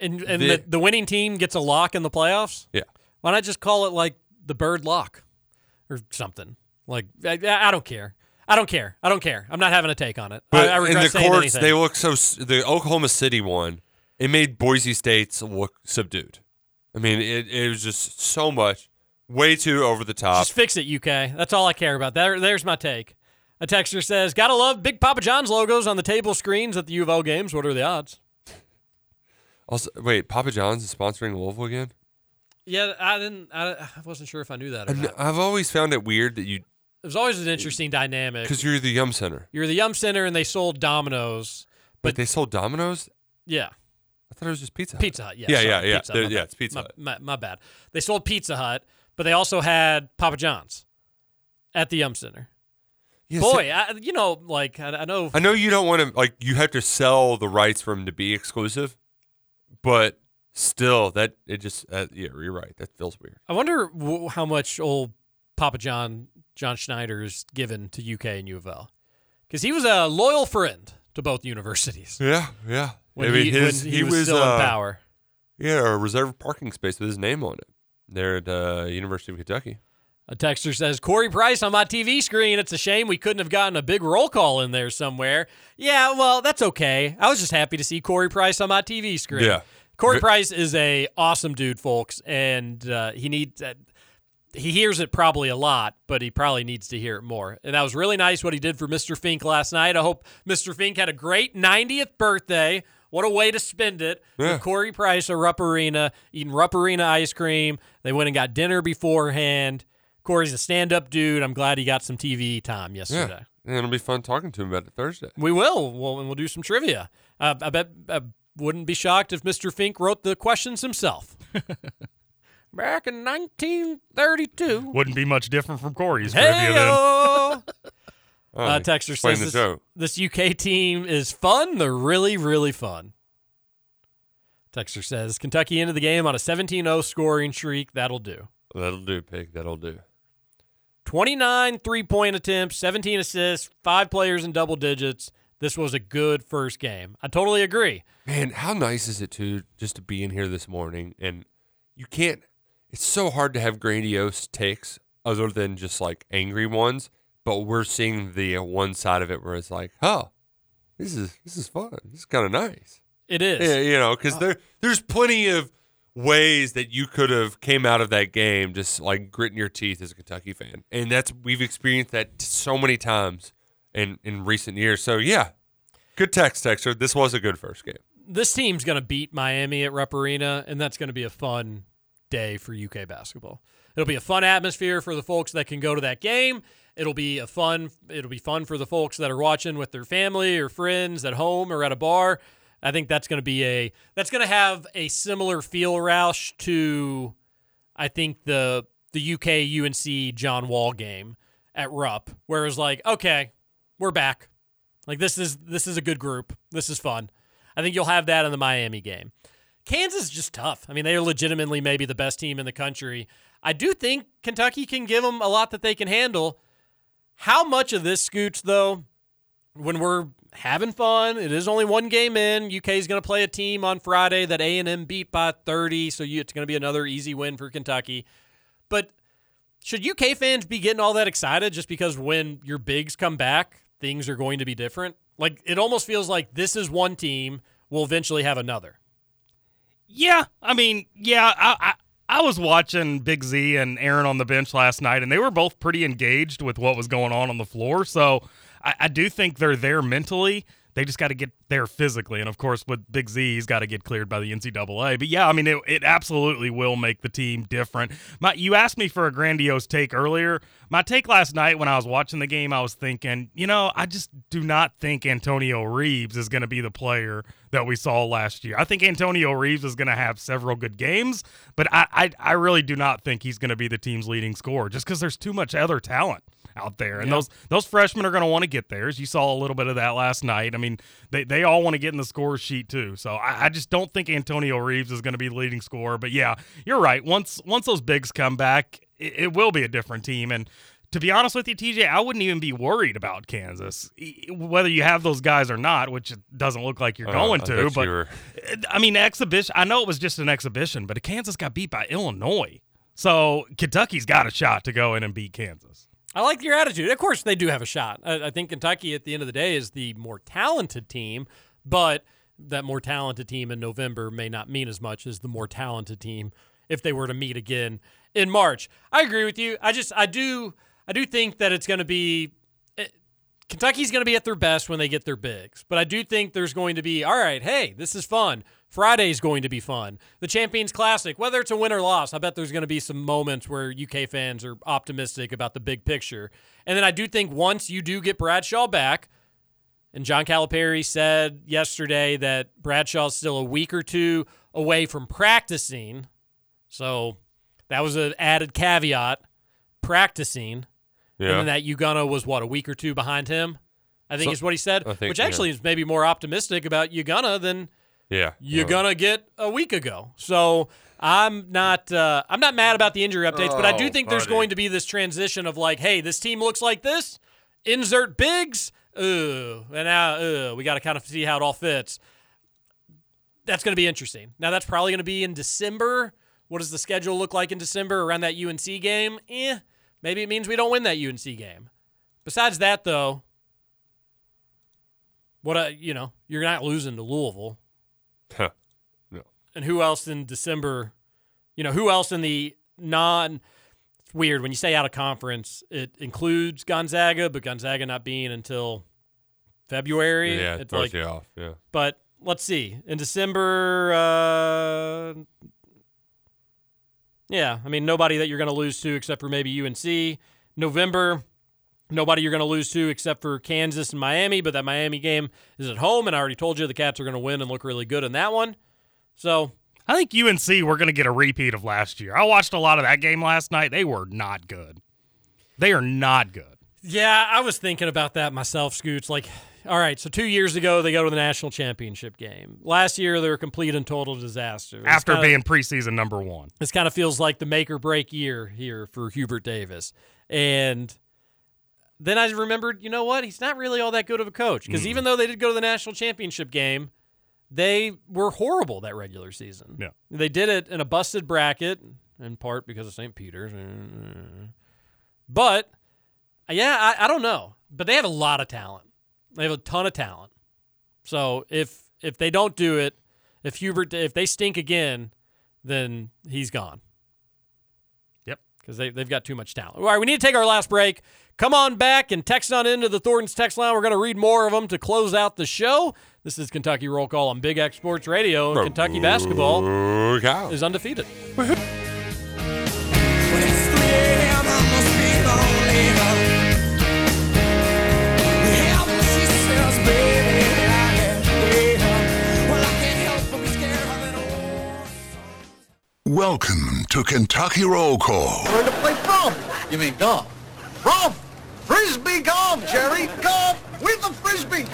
And and the- the, the winning team gets a lock in the playoffs. Yeah. Why not just call it like the Bird Lock or something? Like I, I don't care. I don't care. I don't care. I'm not having a take on it. But I, I in the courts, anything. they look so. The Oklahoma City one, it made Boise State's look subdued. I mean, it, it was just so much, way too over the top. Just fix it, UK. That's all I care about. There, there's my take. A texter says, "Gotta love Big Papa John's logos on the table screens at the U of L games. What are the odds?" Also, wait, Papa John's is sponsoring Louisville again. Yeah, I didn't. I, I wasn't sure if I knew that. Or not. I've always found it weird that you, It was always an interesting dynamic. because you're the Yum Center, You're the Yum Center, and they sold Domino's. but they sold Domino's. Yeah, I thought it was just Pizza. Hut. Pizza Hut. Yeah, yeah, sorry, yeah, yeah. Yeah, it's Pizza My, Hut. my, my bad. They sold Pizza Hut, but they also had Papa John's at the Yum Center. Yeah, so- Boy, I, you know, like I, I know. I know you don't want to like you have to sell the rights for them to be exclusive, but still that it just uh, yeah, you're right. That feels weird. I wonder w- how much old Papa John John Schnatter is given to UK and U of L because he was a loyal friend to both universities. Yeah, yeah. When I mean, he- his, when he was still in uh, power. Yeah, a reserved parking space with his name on it. There at uh, University of Kentucky. A texter says, Corey Price on my TV screen. It's a shame we couldn't have gotten a big roll call in there somewhere. Yeah, well, that's okay. I was just happy to see Corey Price on my TV screen. Yeah. Corey Ve- Price is a awesome dude, folks, and uh, he needs. Uh, he hears it probably a lot, but he probably needs to hear it more. And that was really nice what he did for Mr. Fink last night. I hope Mr. Fink had a great 90th birthday. What a way to spend it Yeah. with Corey Price at Rupp Arena, eating Rupp Arena ice cream. They went and got dinner beforehand. Corey's a stand up dude. I'm glad he got some TV time yesterday. Yeah, and it'll be fun talking to him about it Thursday. We will. We'll, and we'll do some trivia. Uh, I bet I wouldn't be shocked if Mr. Fink wrote the questions himself. Back in 1932. Wouldn't be much different from Corey's trivia Hey, then. Oh, uh, Texter says this, joke. this UK team is fun. They're really, really fun. Texter says Kentucky into the game on a 17 0 scoring streak. That'll do. That'll do, pig. That'll do. 29 three point attempts, 17 assists, five players in double digits. This was a good first game. I totally agree. Man, how nice is it to just to be in here this morning and you can't it's so hard to have grandiose takes other than just like angry ones, but we're seeing the uh, one side of it where it's like, "Oh, this is this is fun. This is kind of nice." It is. Yeah, you know, cuz there there's plenty of ways that you could have came out of that game just like gritting your teeth as a Kentucky fan. And that's we've experienced that so many times in in recent years. So, yeah. Good text texter. This was a good first game. this team's going to beat Miami at Rupp Arena, and that's going to be a fun day for UK basketball. It'll be a fun atmosphere for the folks that can go to that game. It'll be a fun. It'll be fun for the folks that are watching with their family or friends at home or at a bar. I think that's going to be a that's going to have a similar feel, Roush, to I think the the UK UNC John Wall game at Rupp, where it was like, okay, we're back. Like this is this is a good group. This is fun. I think you'll have that in the Miami game. Kansas is just tough. I mean, they are legitimately maybe the best team in the country. I do think Kentucky can give them a lot that they can handle. How much of this scoots though? When we're having fun, it is only one game in. UK is going to play a team on Friday that A and M beat by 30, so it's going to be another easy win for Kentucky. But should UK fans be getting all that excited just because when your bigs come back, things are going to be different? Like it almost feels like this is one team, we'll eventually have another. Yeah, I mean, yeah, I, I I was watching Big Z and Aaron on the bench last night, and they were both pretty engaged with what was going on on the floor. So I, I do think they're there mentally. They just got to get there physically, and of course, with Big Z, he's got to get cleared by the NCAA. But yeah, I mean, it, it absolutely will make the team different. My, you asked me for a grandiose take earlier. My take last night when I was watching the game, I was thinking, you know, I just do not think Antonio Reeves is going to be the player that we saw last year. I think Antonio Reeves is going to have several good games, but I, I, I really do not think he's going to be the team's leading scorer just because there's too much other talent out there. And Yeah. those those freshmen are going to want to get theirs. You saw a little bit of that last night. I mean, they, they all want to get in the score sheet too. So I, I just don't think Antonio Reeves is going to be the leading scorer. But yeah, you're right. Once once those bigs come back, it, it will be a different team. And to be honest with you, TJ, I wouldn't even be worried about Kansas, whether you have those guys or not, which it doesn't look like you're Uh, going to. But I mean, exhibition. I know it was just an exhibition, but Kansas got beat by Illinois. So Kentucky's got a shot to go in and beat Kansas. I like your attitude. Of course, they do have a shot. I, I think Kentucky, at the end of the day, is the more talented team, but that more talented team in November may not mean as much as the more talented team if they were to meet again in March. I agree with you. I just, I do, I do think that it's going to be. eh, Kentucky's going to be at their best when they get their bigs, but I do think there's going to be all right. Hey, this is fun. Friday's going to be fun. The Champions Classic, whether it's a win or loss, I bet there's going to be some moments where UK fans are optimistic about the big picture. And then I do think once you do get Bradshaw back, and John Calipari said yesterday that Bradshaw's still a week or two away from practicing. So that was an added caveat practicing. Yeah. And that Ugonna was what, a week or two behind him? I think So- is what he said. Think, which yeah. actually is maybe more optimistic about Ugonna than Yeah. you're yeah. gonna get a week ago. So I'm not uh, I'm not mad about the injury updates, but I do Oh, think there's going to be this transition of like, hey, this team looks like this. Insert bigs. Ooh, and now ooh, we got to kind of see how it all fits. That's going to be interesting. Now that's probably going to be in December. What does the schedule look like in December around that UNC game? Eh, maybe it means we don't win that UNC game. Besides that, though, what a you know you're not losing to Louisville. Huh. No. And who else in December? You know, who else in the non? It's weird when you say out of conference. It includes Gonzaga, but Gonzaga not being until February. Yeah, it it's throws like, you off. Yeah. but let's see. In December, uh, yeah, I mean nobody that you're going to lose to except for maybe UNC. November, nobody you're going to lose to except for Kansas and Miami. But that Miami game is at home, and I already told you the Cats are going to win and look really good in that one. So I think UNC we're going to get a repeat of last year. I watched a lot of that game last night. They were not good. They are not good. Yeah, I was thinking about that myself, Scoots. Like, all right, so two years ago they go to the national championship game. Last year they were a complete and total disaster. It's After kinda- being preseason number one. this kind of feels like the make or break year here for Hubert Davis. And then I remembered, you know what? He's not really all that good of a coach because mm-hmm. even though they did go to the national championship game, they were horrible that regular season. Yeah. They did it in a busted bracket, in part because of St. Peter's. But yeah, I, I don't know. But they have a lot of talent. They have a ton of talent. So if if they don't do it, if Hubert if they stink again, then he's gone. Yep. Because they, they've got too much talent. All right, we need to take our last break. Come on back and text on into the Thornton's text line. We're going to read more of them to close out the show. This is Kentucky Roll Call on Big X Sports Radio. And Kentucky basketball cow. is undefeated. Welcome to Kentucky Roll Call. Learn to play golf. You mean golf? Golf! Frisbee golf, Jerry! Golf with the frisbee!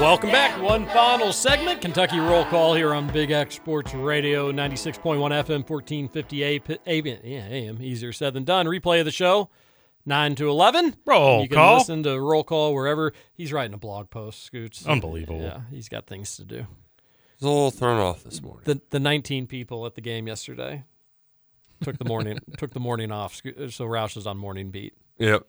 Welcome back. One final segment. Kentucky Roll Call here on Big X Sports Radio, 96.1 FM, 1450 A- A- yeah, AM. Easier said than done. Replay of the show, 9 to 11. Roll You can call. listen to Roll Call wherever. He's writing a blog post, Scoots. Unbelievable. Yeah, he's got things to do. He's a little thrown off this morning. The the 19 people at the game yesterday took the morning took the morning off. So Roush is on morning beat. Yep.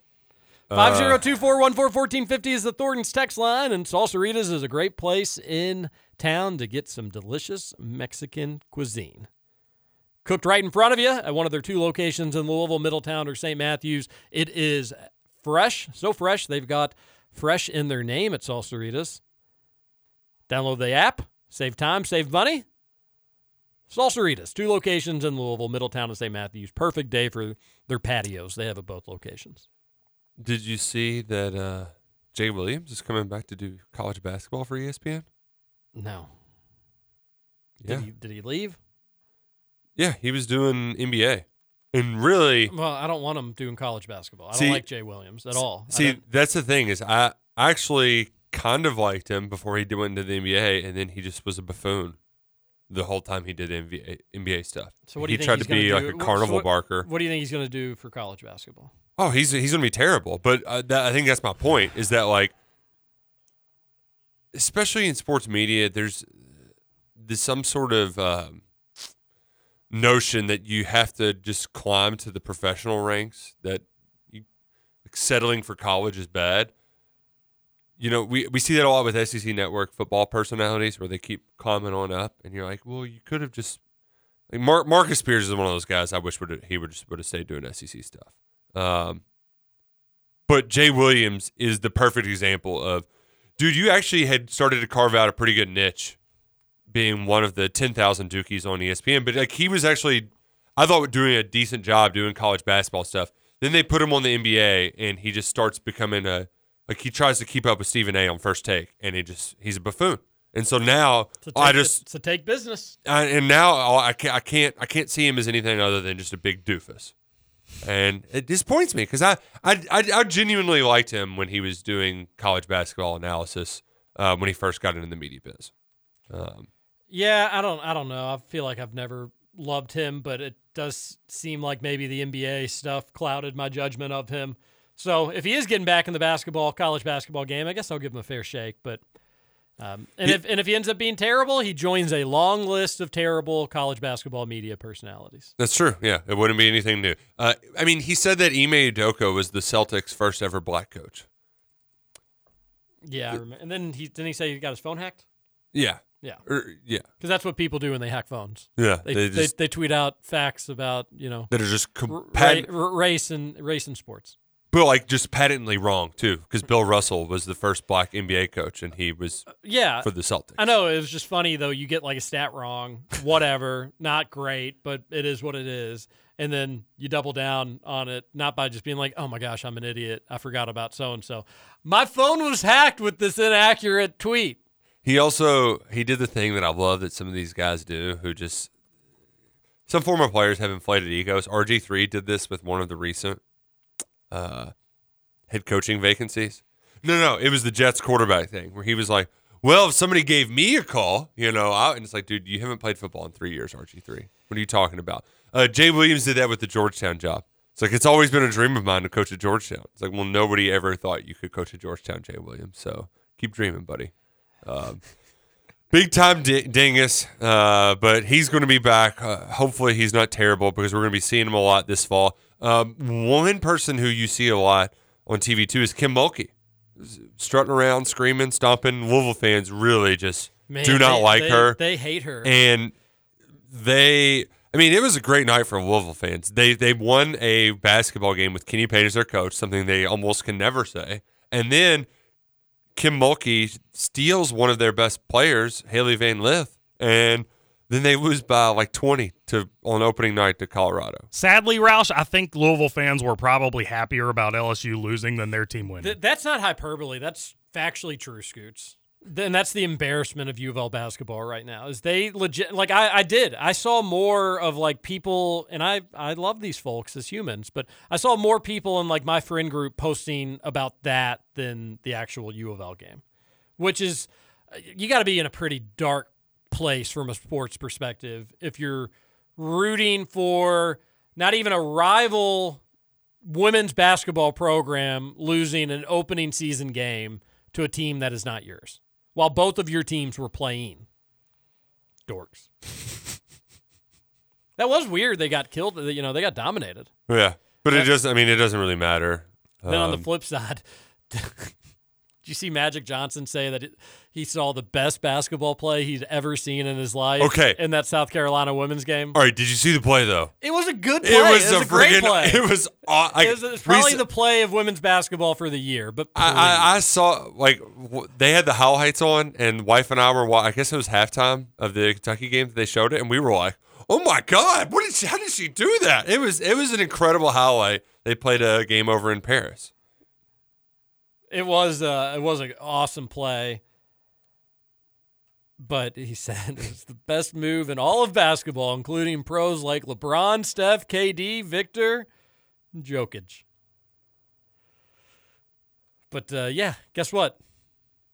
Uh, Five zero two four one four fourteen fifty is the Thornton's text line, and Salsaritas is a great place in town to get some delicious Mexican cuisine. Cooked right in front of you at one of their two locations in Louisville, Middletown, or St. Matthews. It is fresh, so fresh they've got fresh in their name at Salsaritas. Download the app, save time, save money. Salsaritas, two locations in Louisville, Middletown, and St. Matthews. Perfect day for their patios. They have at both locations. Did you see that uh, Jay Williams is coming back to do college basketball for ESPN? No. Yeah. Did he, did he leave? Yeah, he was doing NBA. And really, Well, I don't want him doing college basketball. I See- don't like Jay Williams at all. See, that's the thing is I actually kind of liked him before he went into the NBA, and then he just was a buffoon the whole time he did NBA, NBA stuff. so what do he you think tried to be gonna like do? a carnival so what- barker. What do you think he's going to do for college basketball? Oh, he's he's gonna be terrible. But uh, that, I think that's my point. Is that like, especially in sports media, there's there's some sort of um, notion that you have to just climb to the professional ranks. That you, like settling for college is bad. You know, we we see that a lot with SEC Network football personalities, where they keep climbing on up, and you're like, well, you could have just. Like Mar- Marcus Spears is one of those guys. I wish would he would just would have stayed doing SEC stuff. Um, but Jay Williams is the perfect example of, dude, you actually had started to carve out a pretty good niche, being one of the ten thousand Dukies on ESPN. But like he was actually, I thought doing a decent job doing college basketball stuff. Then they put him on the NBA, and he just starts becoming a like he tries to keep up with Stephen A. on First Take, and he just he's a buffoon. And so now I take- just so take business. I, and now I can't, I can't I can't see him as anything other than just a big doofus, and it disappoints me because I, I I I genuinely liked him when he was doing college basketball analysis uh, when he first got into the media biz. Um, Yeah, I don't I don't know. I feel like I've never loved him, but it does seem like maybe the NBA stuff clouded my judgment of him. So if he is getting back in the basketball, college basketball game, I guess I'll give him a fair shake. But um, and if and if he ends up being terrible, he joins a long list of terrible college basketball media personalities. that's true. Yeah, it wouldn't be anything new. Uh, I mean, he said that Ime Udoka was the Celtics' first ever black coach. Yeah, and then he didn't he say he got his phone hacked? Yeah. Yeah. Or- yeah. Because that's what people do when they hack phones. Yeah, they they they, just- they, tweet out facts about you know That are just compat- ra- race and race and sports. But like just patently wrong too, because Bill Russell was the first black NBA coach, and he was uh, Yeah, for the Celtics. I know it was just funny though. You get like a stat wrong, whatever, not great, but it is what it is. And then you double down on it, not by just being like, "Oh my gosh, I'm an idiot. I forgot about so and so. My phone was hacked with this inaccurate tweet." He also he did the thing that I love that some of these guys do, who just some former players have inflated egos. RG three did this with one of the recent uh, head coaching vacancies. No, no, it was the Jets quarterback thing where he was like, "Well, if somebody gave me a call, you know," I, and it's like, dude, you haven't played football in three years, RG three. What are you talking about? Uh, Jay Williams did that with the Georgetown job. It's like it's always been a dream of mine to coach at Georgetown. It's like, well, nobody ever thought you could coach at Georgetown, Jay Williams. So keep dreaming, buddy. Um, big time di- dingus, uh, but he's going to be back. Uh, hopefully, he's not terrible because we're going to be seeing him a lot this fall. Um, one person who you see a lot on TV too is Kim Mulkey, strutting around, screaming, stomping. Louisville fans really just Man, do not they- like they- her. they hate her. and they. I mean, it was a great night for Louisville fans. They they won a basketball game with Kenny Payne as their coach, something they almost can never say. And then Kim Mulkey steals one of their best players, Hailey Van Lith, and then they lose by like 20 to on opening night to Colorado. Sadly, Roush, I think Louisville fans were probably happier about LSU losing than their team winning. Th- that's not hyperbole. That's factually true, Scoots. Then that's the embarrassment of U of L basketball right now. Is they legit like I, I did. I saw more of like people, and I I love these folks as humans, but I saw more people in like my friend group posting about that than the actual U of L game, which is uh, you got to be in a pretty dark place from a sports perspective if you're rooting for not even a rival women's basketball program losing an opening season game to a team that is not yours while both of your teams were playing. Dorks. That was weird they got killed you know they got dominated. Yeah, but it just I mean it doesn't really matter. then on the Um, flip side did you see magic johnson say that it, he saw the best basketball play he's ever seen in his life Okay. in that south carolina women's game all right, did you see the play though? it was a good play. It was, a, a great play. It was. aw- I, it was, it's probably rec- the play of women's basketball for the year. But I, I, I saw like w- they had the highlights on, and wife and I were. I guess it was halftime of the Kentucky game that they showed it, and we were like, "Oh my god, what did she? How did she do that?" It was it was an incredible highlight. They played a game over in Paris. It was uh, it was an awesome play. But he said it's the best move in all of basketball, including pros like LeBron, Steph, KD, Victor, Jokic. But uh, yeah, guess what?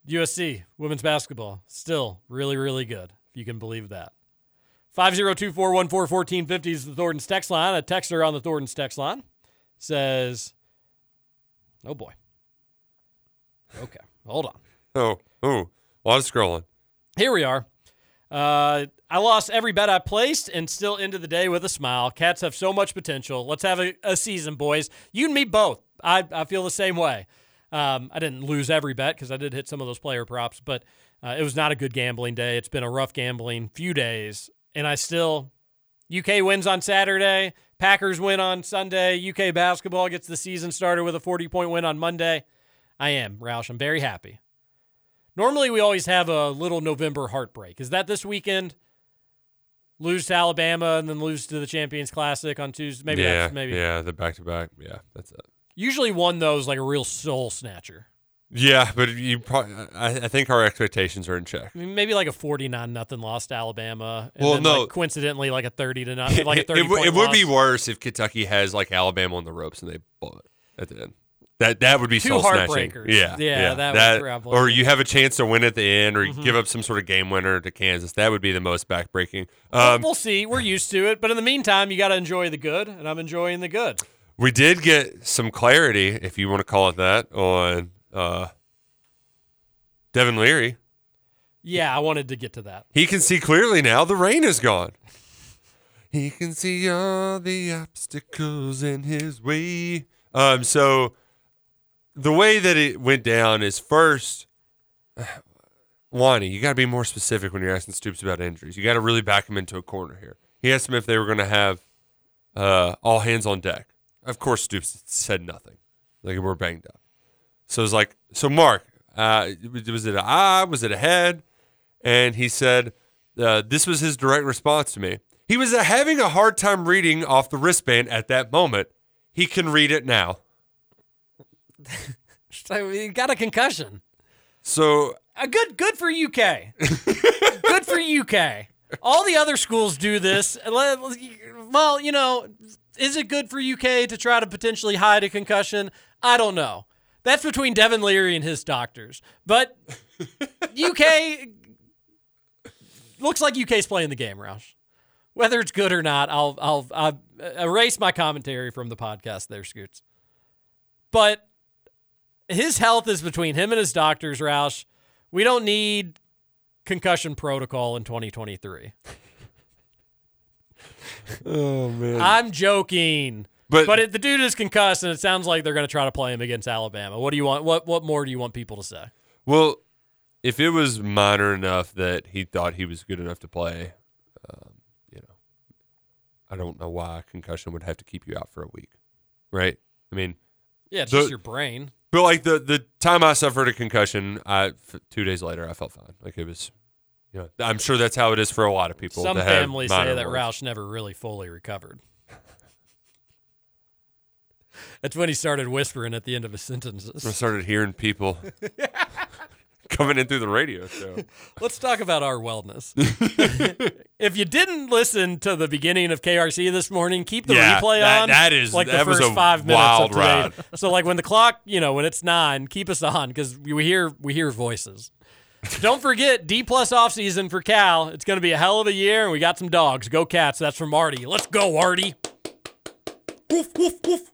USC women's basketball still really, really good. If you can believe that. 502-414-1450 is the Thornton's text line. A texter on the Thornton's text line says, "Oh boy, Okay, hold on. Oh, oh, a lot of scrolling. Here we are. Uh, I lost every bet I placed and still ended the day with a smile. Cats have so much potential. Let's have a, a season, boys. You and me both. I, I feel the same way. Um, I didn't lose every bet because I did hit some of those player props, but uh, it was not a good gambling day. It's been a rough gambling few days, and I still UK wins on Saturday. Packers win on Sunday. UK basketball gets the season started with a 40 point win on Monday. I am, Roush. I'm very happy. Normally, we always have a little November heartbreak. Is that this weekend? Lose to Alabama and then lose to the Champions Classic on Tuesday. Maybe yeah, that's maybe. yeah, the back to back. Yeah, that's it. Usually, one though is like a real soul snatcher. Yeah, but you probably. I, I think our expectations are in check. I mean, maybe like a forty-nine nothing loss to Alabama. And Well, then, no. like, coincidentally, like a thirty to nothing, like a thirty. it, would- it would be worse if Kentucky has like Alabama on the ropes and they blow it at the end. That that would be Two soul snatching. heartbreakers. Yeah, Yeah, that would probably or you have a chance to win at the end, or you Mhm. give up some sort of game winner to Kansas. That would be the most backbreaking. Um, we'll see. We're used to it, but in the meantime, you got to enjoy the good, and I'm enjoying the good. we did get some clarity, if you want to call it that, on uh, Devin Leary. Yeah, I wanted to get to that. He can see clearly now. The rain is gone. He can see all the obstacles in his way. Um, so the way that it went down is first, Wani, you got to be more specific when you're asking Stoops about injuries. You got to really back him into a corner here. He asked him if they were going to have uh, all hands on deck. Of course, Stoops said nothing. Like we're banged up. So it's like, so Mark, uh, was it a eye? Was it a head? And he said, uh, this was his direct response to me. He was having a hard time reading off the wristband at that moment. He can read it now. You got a concussion. So Uh, good, good for UK. good for UK. All the other schools do this. Well, you know, is it good for UK to try to potentially hide a concussion? I don't know. That's between Devin Leary and his doctors. But UK looks like UK's playing the game, Roush. Whether it's good or not, I'll I'll, I'll erase my commentary from the podcast there, Scoots. But his health is between him and his doctors, Roush. We don't need concussion protocol in 2023. Oh man. I'm joking. But- but it, the dude is concussed, and it sounds like they're going to try to play him against Alabama. What do you want? What what more do you want people to say? Well, if it was minor enough that he thought he was good enough to play, um, you know, I don't know why a concussion would have to keep you out for a week, right? I mean, Yeah, it's the- just your brain. But like the the time I suffered a concussion, I two days later I felt fine. Like it was, you know, I'm sure that's how it is for a lot of people. Some families say that ones. Roush never really fully recovered. That's when he started whispering at the end of his sentences. I started hearing people coming in through the radio show. Let's talk about our wellness. if you didn't listen to the beginning of KRC this morning, keep the Yeah, replay that- on. that is- like that the first five minutes of today. So like when the clock, you know, when it's nine, keep us on because we hear we hear voices. Don't forget D plus off season for Cal. It's going to be a hell of a year, and we got some dogs. Go Cats! That's from Artie. Let's go, Artie. Woof woof woof.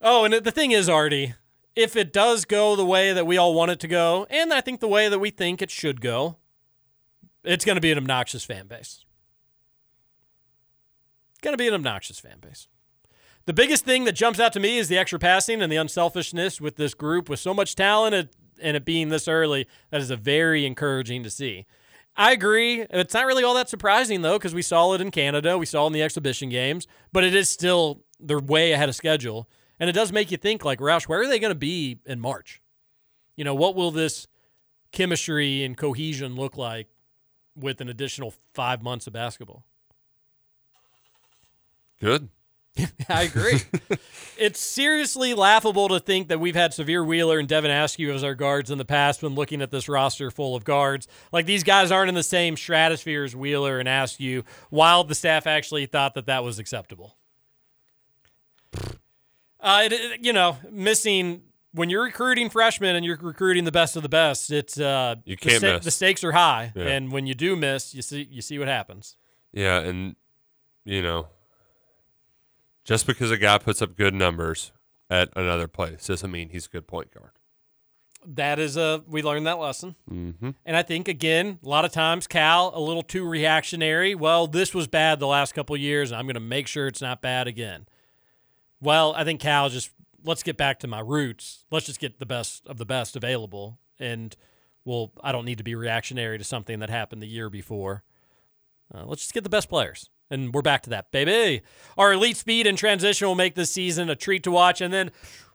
Oh, and the thing is, Artie, if it does go the way that we all want it to go, and I think the way that we think it should go, it's going to be an obnoxious fan base. Going to be an obnoxious fan base. The biggest thing that jumps out to me is the extra passing and the unselfishness with this group with so much talent and- it being this early. That is a very encouraging to see. I agree. It's not really all that surprising though, because we saw it in Canada, we saw it in the exhibition games, but it is still they're way ahead of schedule, and it does make you think like Roush, where are they going to be in March? You know, what will this chemistry and cohesion look like with an additional five months of basketball? Good. I agree. it's seriously laughable to think that we've had Sahvir Wheeler and Devin Askew as our guards in the past when looking at this roster full of guards. Like these guys aren't in the same stratosphere as Wheeler and Askew, while the staff actually thought that that was acceptable. Uh, it, it- you know, missing when you're recruiting freshmen and you're recruiting the best of the best, it's uh, You the can't sta- miss. The stakes are high, Yeah. and when you do miss, you see you see what happens. Yeah, and you know, just because a guy puts up good numbers at another place doesn't mean he's a good point guard. That is a we learned that lesson. Mm-hmm. And I think again, a lot of times Cal a little too reactionary. Well, this was bad the last couple of years, and I'm going to make sure it's not bad again. Well, I think Cal just let's get back to my roots. Let's just get the best of the best available, and well, I don't need to be reactionary to something that happened the year before. Uh, let's just get the best players. And we're back to that, baby. Our elite speed and transition will make this season a treat to watch. And then,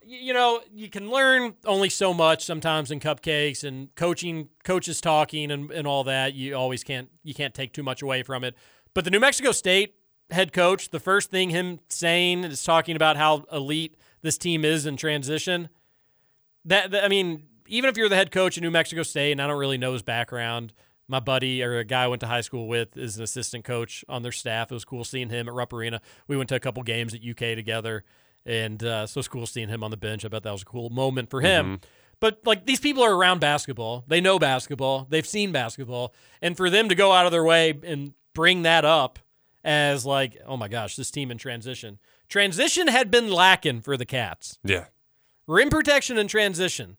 you know, you can learn only so much sometimes in cupcakes and coaching, coaches talking and, and all that. You always can't, you can't take too much away from it. But the New Mexico State head coach, the first thing him saying is talking about how elite this team is in transition. That, that I mean, even if you're the head coach at New Mexico State, and I don't really know his background, my buddy or a guy I went to high school with is an assistant coach on their staff. It was cool seeing him at Rupp Arena. We went to a couple games at UK together, and uh, so it's cool seeing him on the bench. I bet that was a cool moment for him. Mm-hmm. But like these people are around basketball, they know basketball, they've seen basketball, and for them to go out of their way and bring that up as like, oh my gosh, this team in transition. Transition had been lacking for the Cats. Yeah. Rim protection and transition.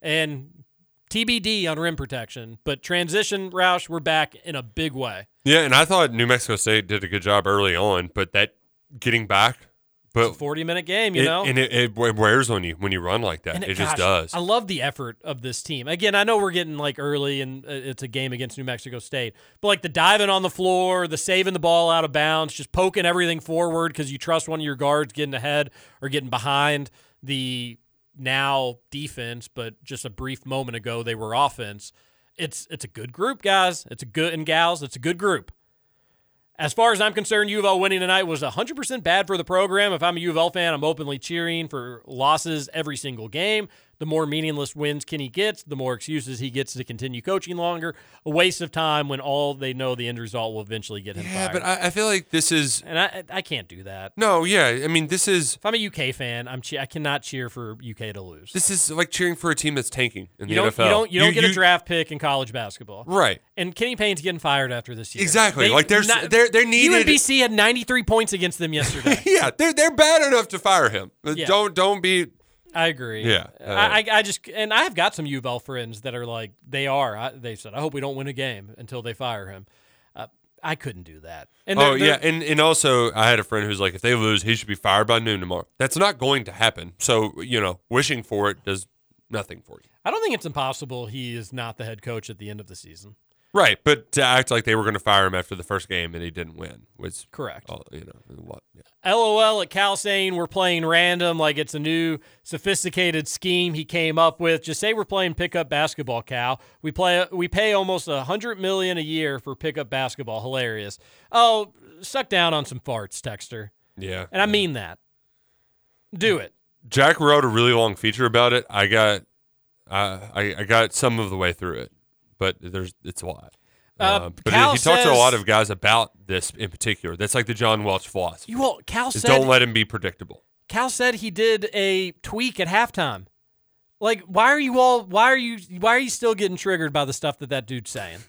And TBD on rim protection, but transition, Roush, we're back in a big way. Yeah, and I thought New Mexico State did a good job early on, but that getting back, but It's a 40 minute game, you it- know? and it, it wears on you when you run like that. And it, just gosh, does. I love the effort of this team. Again, I know we're getting like early and uh, it's a game against New Mexico State, but like the diving on the floor, the saving the ball out of bounds, just poking everything forward because you trust one of your guards getting ahead or getting behind the now defense, but just a brief moment ago they were offense. It's it's a good group, guys. It's a good and gals. It's a good group. As far as I'm concerned, U of L winning tonight was 100% bad for the program. If I'm a U of L fan, I'm openly cheering for losses every single game. The more meaningless wins Kenny gets, the more excuses he gets to continue coaching longer. A waste of time when all they know the end result will eventually get him fired. yeah, fired. but I, I feel like this is and I I can't do that. no. Yeah, I mean this is If I'm a UK fan, I'm che- I cannot cheer for UK to lose. this is like cheering for a team that's tanking in You the NFL. you don't you don't get a draft pick in college basketball. Right. And Kenny Payne's getting fired after this year. Exactly. Like, there's- they're- they're needed- UMBC had 93 points against them yesterday. yeah, they're they're bad enough to fire him. Yeah. Don't don't be. I agree. Yeah, uh, I, I just and I have got some U of L friends that are like they are. I, they said I hope we don't win a game until they fire him. Uh, I couldn't do that. And oh they're- yeah, they're- and and also I had a friend who's like, if they lose, he should be fired by noon tomorrow. That's not going to happen. So you know, wishing for it does nothing for you. I don't think it's impossible. He is not the head coach at the end of the season. Right, but to act like they were going to fire him after the first game and he didn't win was Correct. all- you know what? Yeah. LOL at Cal saying we're playing random like it's a new sophisticated scheme he came up with. Just say we're playing pickup basketball, Cal. We play we pay almost a hundred million a year for pickup basketball. Hilarious. Oh, suck down on some farts, Texter. Yeah. And I mean that. Do it. Jack wrote a really long feature about it. I got, uh, I, I got some of the way through it, but there's it's a lot. Uh, but Cal he talks to a lot of guys about this in particular. That's like the John Welch philosophy. You will Cal said don't let him be predictable. Cal said he did a tweak at halftime. Like, why are you all? Why are you? Why are you still getting triggered by the stuff that that dude's saying?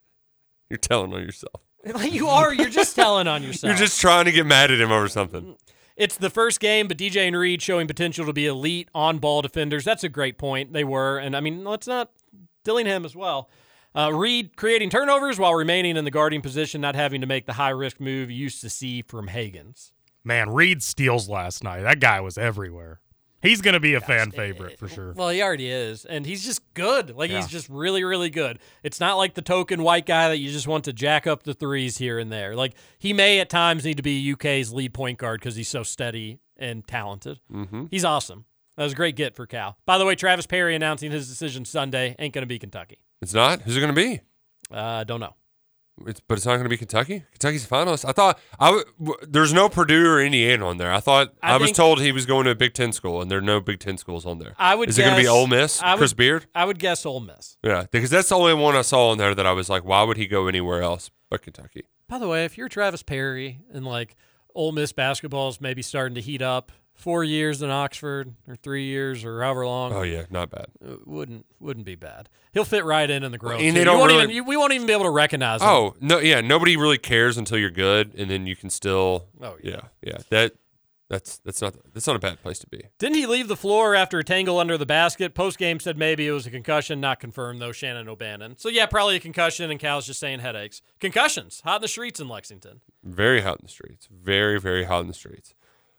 You're telling on yourself. Like, you are. You're just telling on yourself. You're just trying to get mad at him over something. It's the first game, but DJ and Reed showing potential to be elite on ball defenders. That's a great point. They were. And I mean, let's not Dillingham as well. Uh, Reed creating turnovers while remaining in the guarding position, not having to make the high risk move you used to see from Hagans. Man, Reed steals last night. That guy was everywhere. He's going to be a fan favorite for sure. Well, he already is. And he's just good. Like, Yeah. he's just really, really good. It's not like the token white guy that you just want to jack up the threes here and there. Like, he may at times need to be UK's lead point guard because he's so steady and talented. Mm-hmm. He's awesome. That was a great get for Cal. By the way, Travis Perry announcing his decision Sunday ain't going to be Kentucky. It's not. Who's it going to be? Uh, don't know. It's, but it's not going to be Kentucky. Kentucky's a finalist. I thought I w- w- there's no Purdue or Indiana on there. I thought I I, was think- told he was going to a Big Ten school, and there are no Big Ten schools on there. I would. Is it going to be guess- Ole Miss? I would- Chris Beard? I would guess Ole Miss. Yeah, because that's the only one I saw on there that I was like, why would he go anywhere else but Kentucky? By the way, if you're Travis Perry and like Ole Miss basketball is maybe starting to heat up, four years in Oxford or three years or however long. Oh yeah, not bad. uh, wouldn't wouldn't be bad. He'll fit right in in the growth. and they don't won't really- even- you- we won't even be able to recognize him. Oh no, yeah, nobody really cares until you're good, and then you can still. Oh, yeah, yeah. That that's that's not that's not a bad place to be. Didn't he leave the floor after a tangle under the basket? Post game said maybe it was a concussion, not confirmed though. Shannon O'Bannon. So yeah, probably a concussion, and Cal's just saying headaches. Concussions, hot in the streets in Lexington. Very hot in the streets. Very very hot in the streets.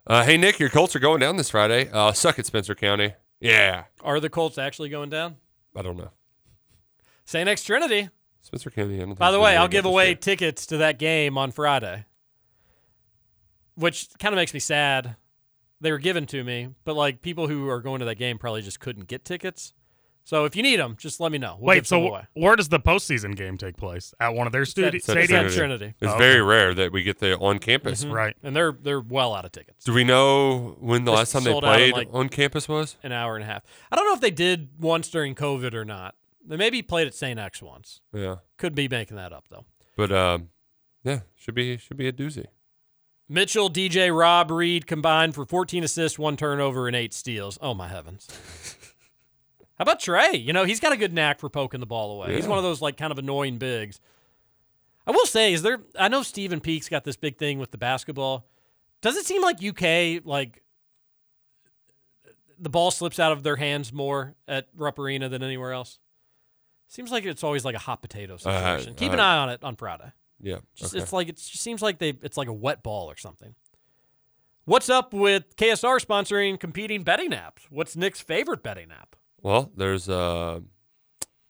Uh, hey Nick, your Colts are going down this Friday. Uh, suck it, Spencer County. Yeah, Are the Colts actually going down? I don't know. St. X Trinity. Spencer County. I don't think By the way, I'll give away year. tickets to that game on Friday, which kind of makes me sad. They were given to me, but like people who are going to that game probably just couldn't get tickets. So if you need them, just let me know. We'll Wait, so away. where does the postseason game take place? At one of their studi- It's at stadiums? Trinity. It's Oh, very okay. rare that we get the on campus. Mhm. Right. And they're they're well out of tickets. Do we know when the Just last time they sold out in, played like, on campus was? An hour and a half. I don't know if they did once during COVID or not. They maybe played at St. X once. Yeah. Could be making that up though. But um, yeah, should be should be a doozy. Mitchell, DJ, Rob, Reed combined for 14 assists, one turnover, and eight steals. Oh my heavens! How about Tre? You know he's got a good knack for poking the ball away. He's one of those like kind of annoying bigs. I will say, is there? I know Stephen Peake's got this big thing with the basketball. Does it seem like UK like the ball slips out of their hands more at Rupp Arena than anywhere else? Seems like it's always like a hot potato situation. Keep an uh, eye on it on Friday. Yeah. Just, okay. It's like it seems like they it's like a wet ball or something. What's up with KSR sponsoring competing betting apps? What's Nick's favorite betting app? Well, there's uh,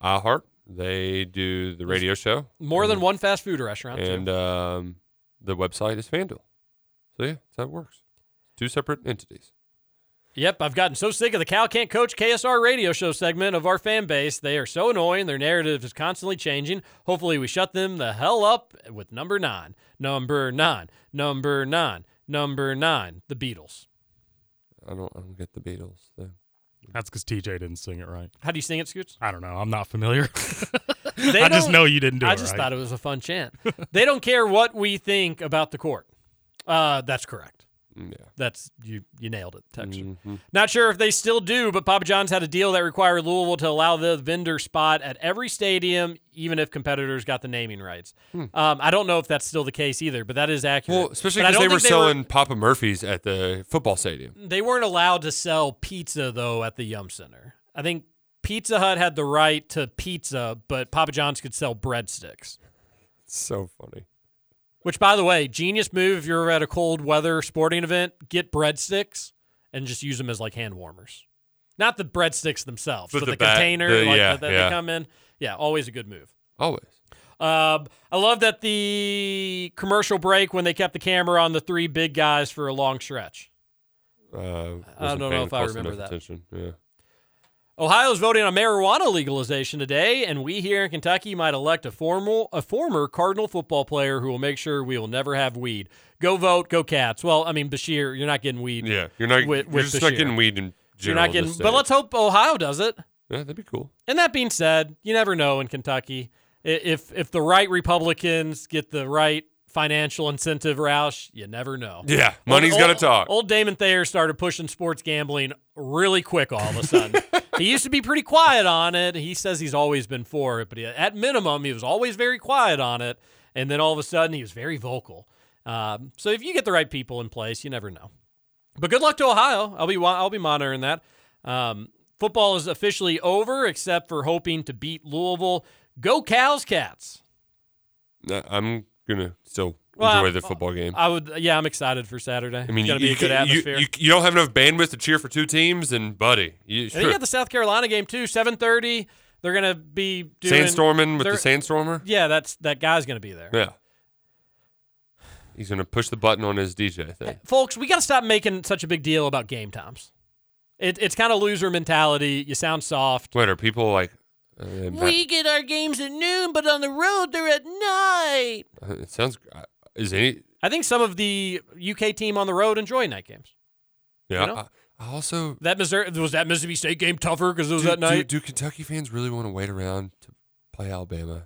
iHeart. They do the radio show. More than one fast food restaurant. too. And um, the website is FanDuel. So yeah, that's how it works. Two separate entities. Yep, I've gotten so sick of the Cal Can't Coach KSR radio show segment of our fan base. They are so annoying. Their narrative is constantly changing. Hopefully, we shut them the hell up with number nine. Number nine. Number nine. Number nine. The Beatles. I don't. I don't get the Beatles. thing. That's because TJ didn't sing it right. How do you sing it, Scoots? I don't know. I'm not familiar. I just don't- know you didn't do it. I it just right. thought it was a fun chant. they don't care what we think about the court. Uh, that's correct. Yeah. That's you. You nailed it, Texture. Mhm. Not sure if they still do, but Papa John's had a deal that required Louisville to allow the vendor spot at every stadium, even if competitors got the naming rights. Um, I don't know if that's still the case either, but that is accurate. Well, especially because they were think selling Papa Murphy's at the football stadium. They weren't allowed to sell pizza though at the Yum Center. I think Pizza Hut had the right to pizza, but Papa John's could sell breadsticks. It's so funny. Which, by the way, genius move if you're at a cold weather sporting event, get breadsticks and just use them as like hand warmers. Not the breadsticks themselves, But but, the the, container the- like yeah, that, that yeah. they come in. Yeah, always a good move. Always. Um, I love that the commercial break when they kept the camera on the three big guys for a long stretch. Uh, I don't know if I remember that. Attention. Yeah. Ohio's voting on marijuana legalization today, and we here in Kentucky might elect a formal a former Cardinal football player who will make sure we will never have weed. Go vote, go Cats. Well, I mean Beshear, you're not getting weed. Yeah. You're not. with, you're with just not getting weed in You're not getting. But let's hope Ohio does it. Yeah, that'd be cool. And that being said, you never know in Kentucky if if the right Republicans get the right financial incentive, Roush, you never know. Yeah, money's Old- gotta talk. Old Damon Thayer started pushing sports gambling really quick all of a sudden. he used to be pretty quiet on it. He says he's always been for it, but he, at minimum, he was always very quiet on it. And then all of a sudden, he was very vocal. Um, so if you get the right people in place, you never know. But good luck to Ohio. I'll be I'll be monitoring that. Um, football is officially over, except for hoping to beat Louisville. Go Cows, Cats! I'm gonna still Well, enjoy I'm- the football game. I would, yeah, I'm excited for Saturday. I mean, it's gonna you, be a good atmosphere. You, you don't have enough bandwidth to cheer for two teams, and buddy, you, And then you got the South Carolina game too, seven thirty. They're gonna be doing sandstorming with the sandstormer. Yeah, that's that guy's gonna be there. Yeah, he's gonna push the button on his DJ thing. Folks, we got to stop making such a big deal about game times. It, it's kind of loser mentality. You sound soft. What are people like? Uh, We get our games at noon, but on the road they're at night. uh, it sounds. Is any? I think some of the UK team on the road enjoy night games. Yeah. You know? I, I also That Missouri was that Mississippi State game tougher because it was do, at night. Do, do Kentucky fans really want to wait around to play Alabama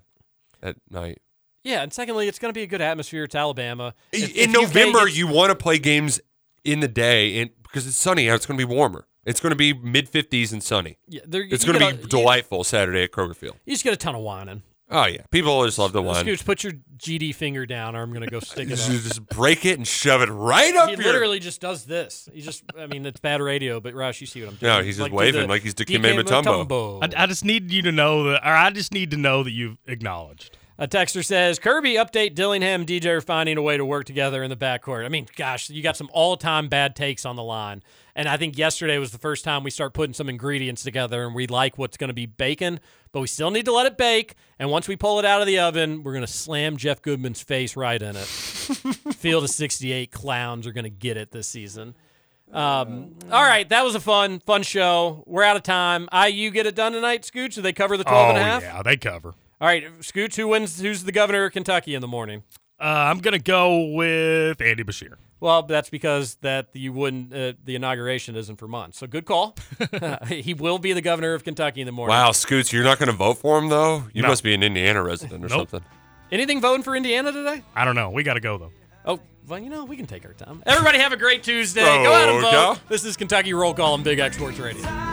at night? Yeah, and secondly, it's going to be a good atmosphere. It's Alabama. If- in if November, gets- you want to play games in the day, and because it's sunny out, it's going to be warmer. It's going to be mid fifties and sunny. Yeah, it's going to be a- you- delightful Saturday at Kroger Field. you just get a ton of whining. Oh yeah, people always love the wine. Scooch, put your GD finger down, or I'm going to go stick it Just, up. just break it and shove it right up he your. literally just does this. He just, I mean, it's bad radio, but Roush, you see what I'm doing. No, he's just do waving like he's Dikembe Mutombo. Mutombo. I, I just need you to know that, or I just need to know that you've acknowledged. A texter says Kirby update Dillingham DJ are finding a way to work together in the backcourt. I mean, gosh, you got some all-time bad takes on the line, and I think yesterday was the first time we start putting some ingredients together, and we like what's going to be bacon, but we still need to let it bake. And once we pull it out of the oven, we're going to slam Jeff Goodman's face right in it. Field of 68 clowns are going to get it this season. Um, all right, that was a fun, fun show. We're out of time. IU get it done tonight, Scooch? Do they cover the 12 oh and a half? yeah, they cover. All right, Scooch, who wins? Who's the governor of Kentucky in the morning? Uh, I'm gonna go with Andy Beshear. Well, that's because that you wouldn't. Uh, the inauguration isn't for months. So good call. he will be the governor of Kentucky in the morning. Wow, Scoots, you're not going to vote for him though? You No. must be an Indiana resident or Nope. something. Anything voting for Indiana today? I don't know. We got to go though. Oh, well, you know, we can take our time. Everybody have a great Tuesday. Go out and Roll call. vote. This is Kentucky Roll Call on Big X Sports Radio.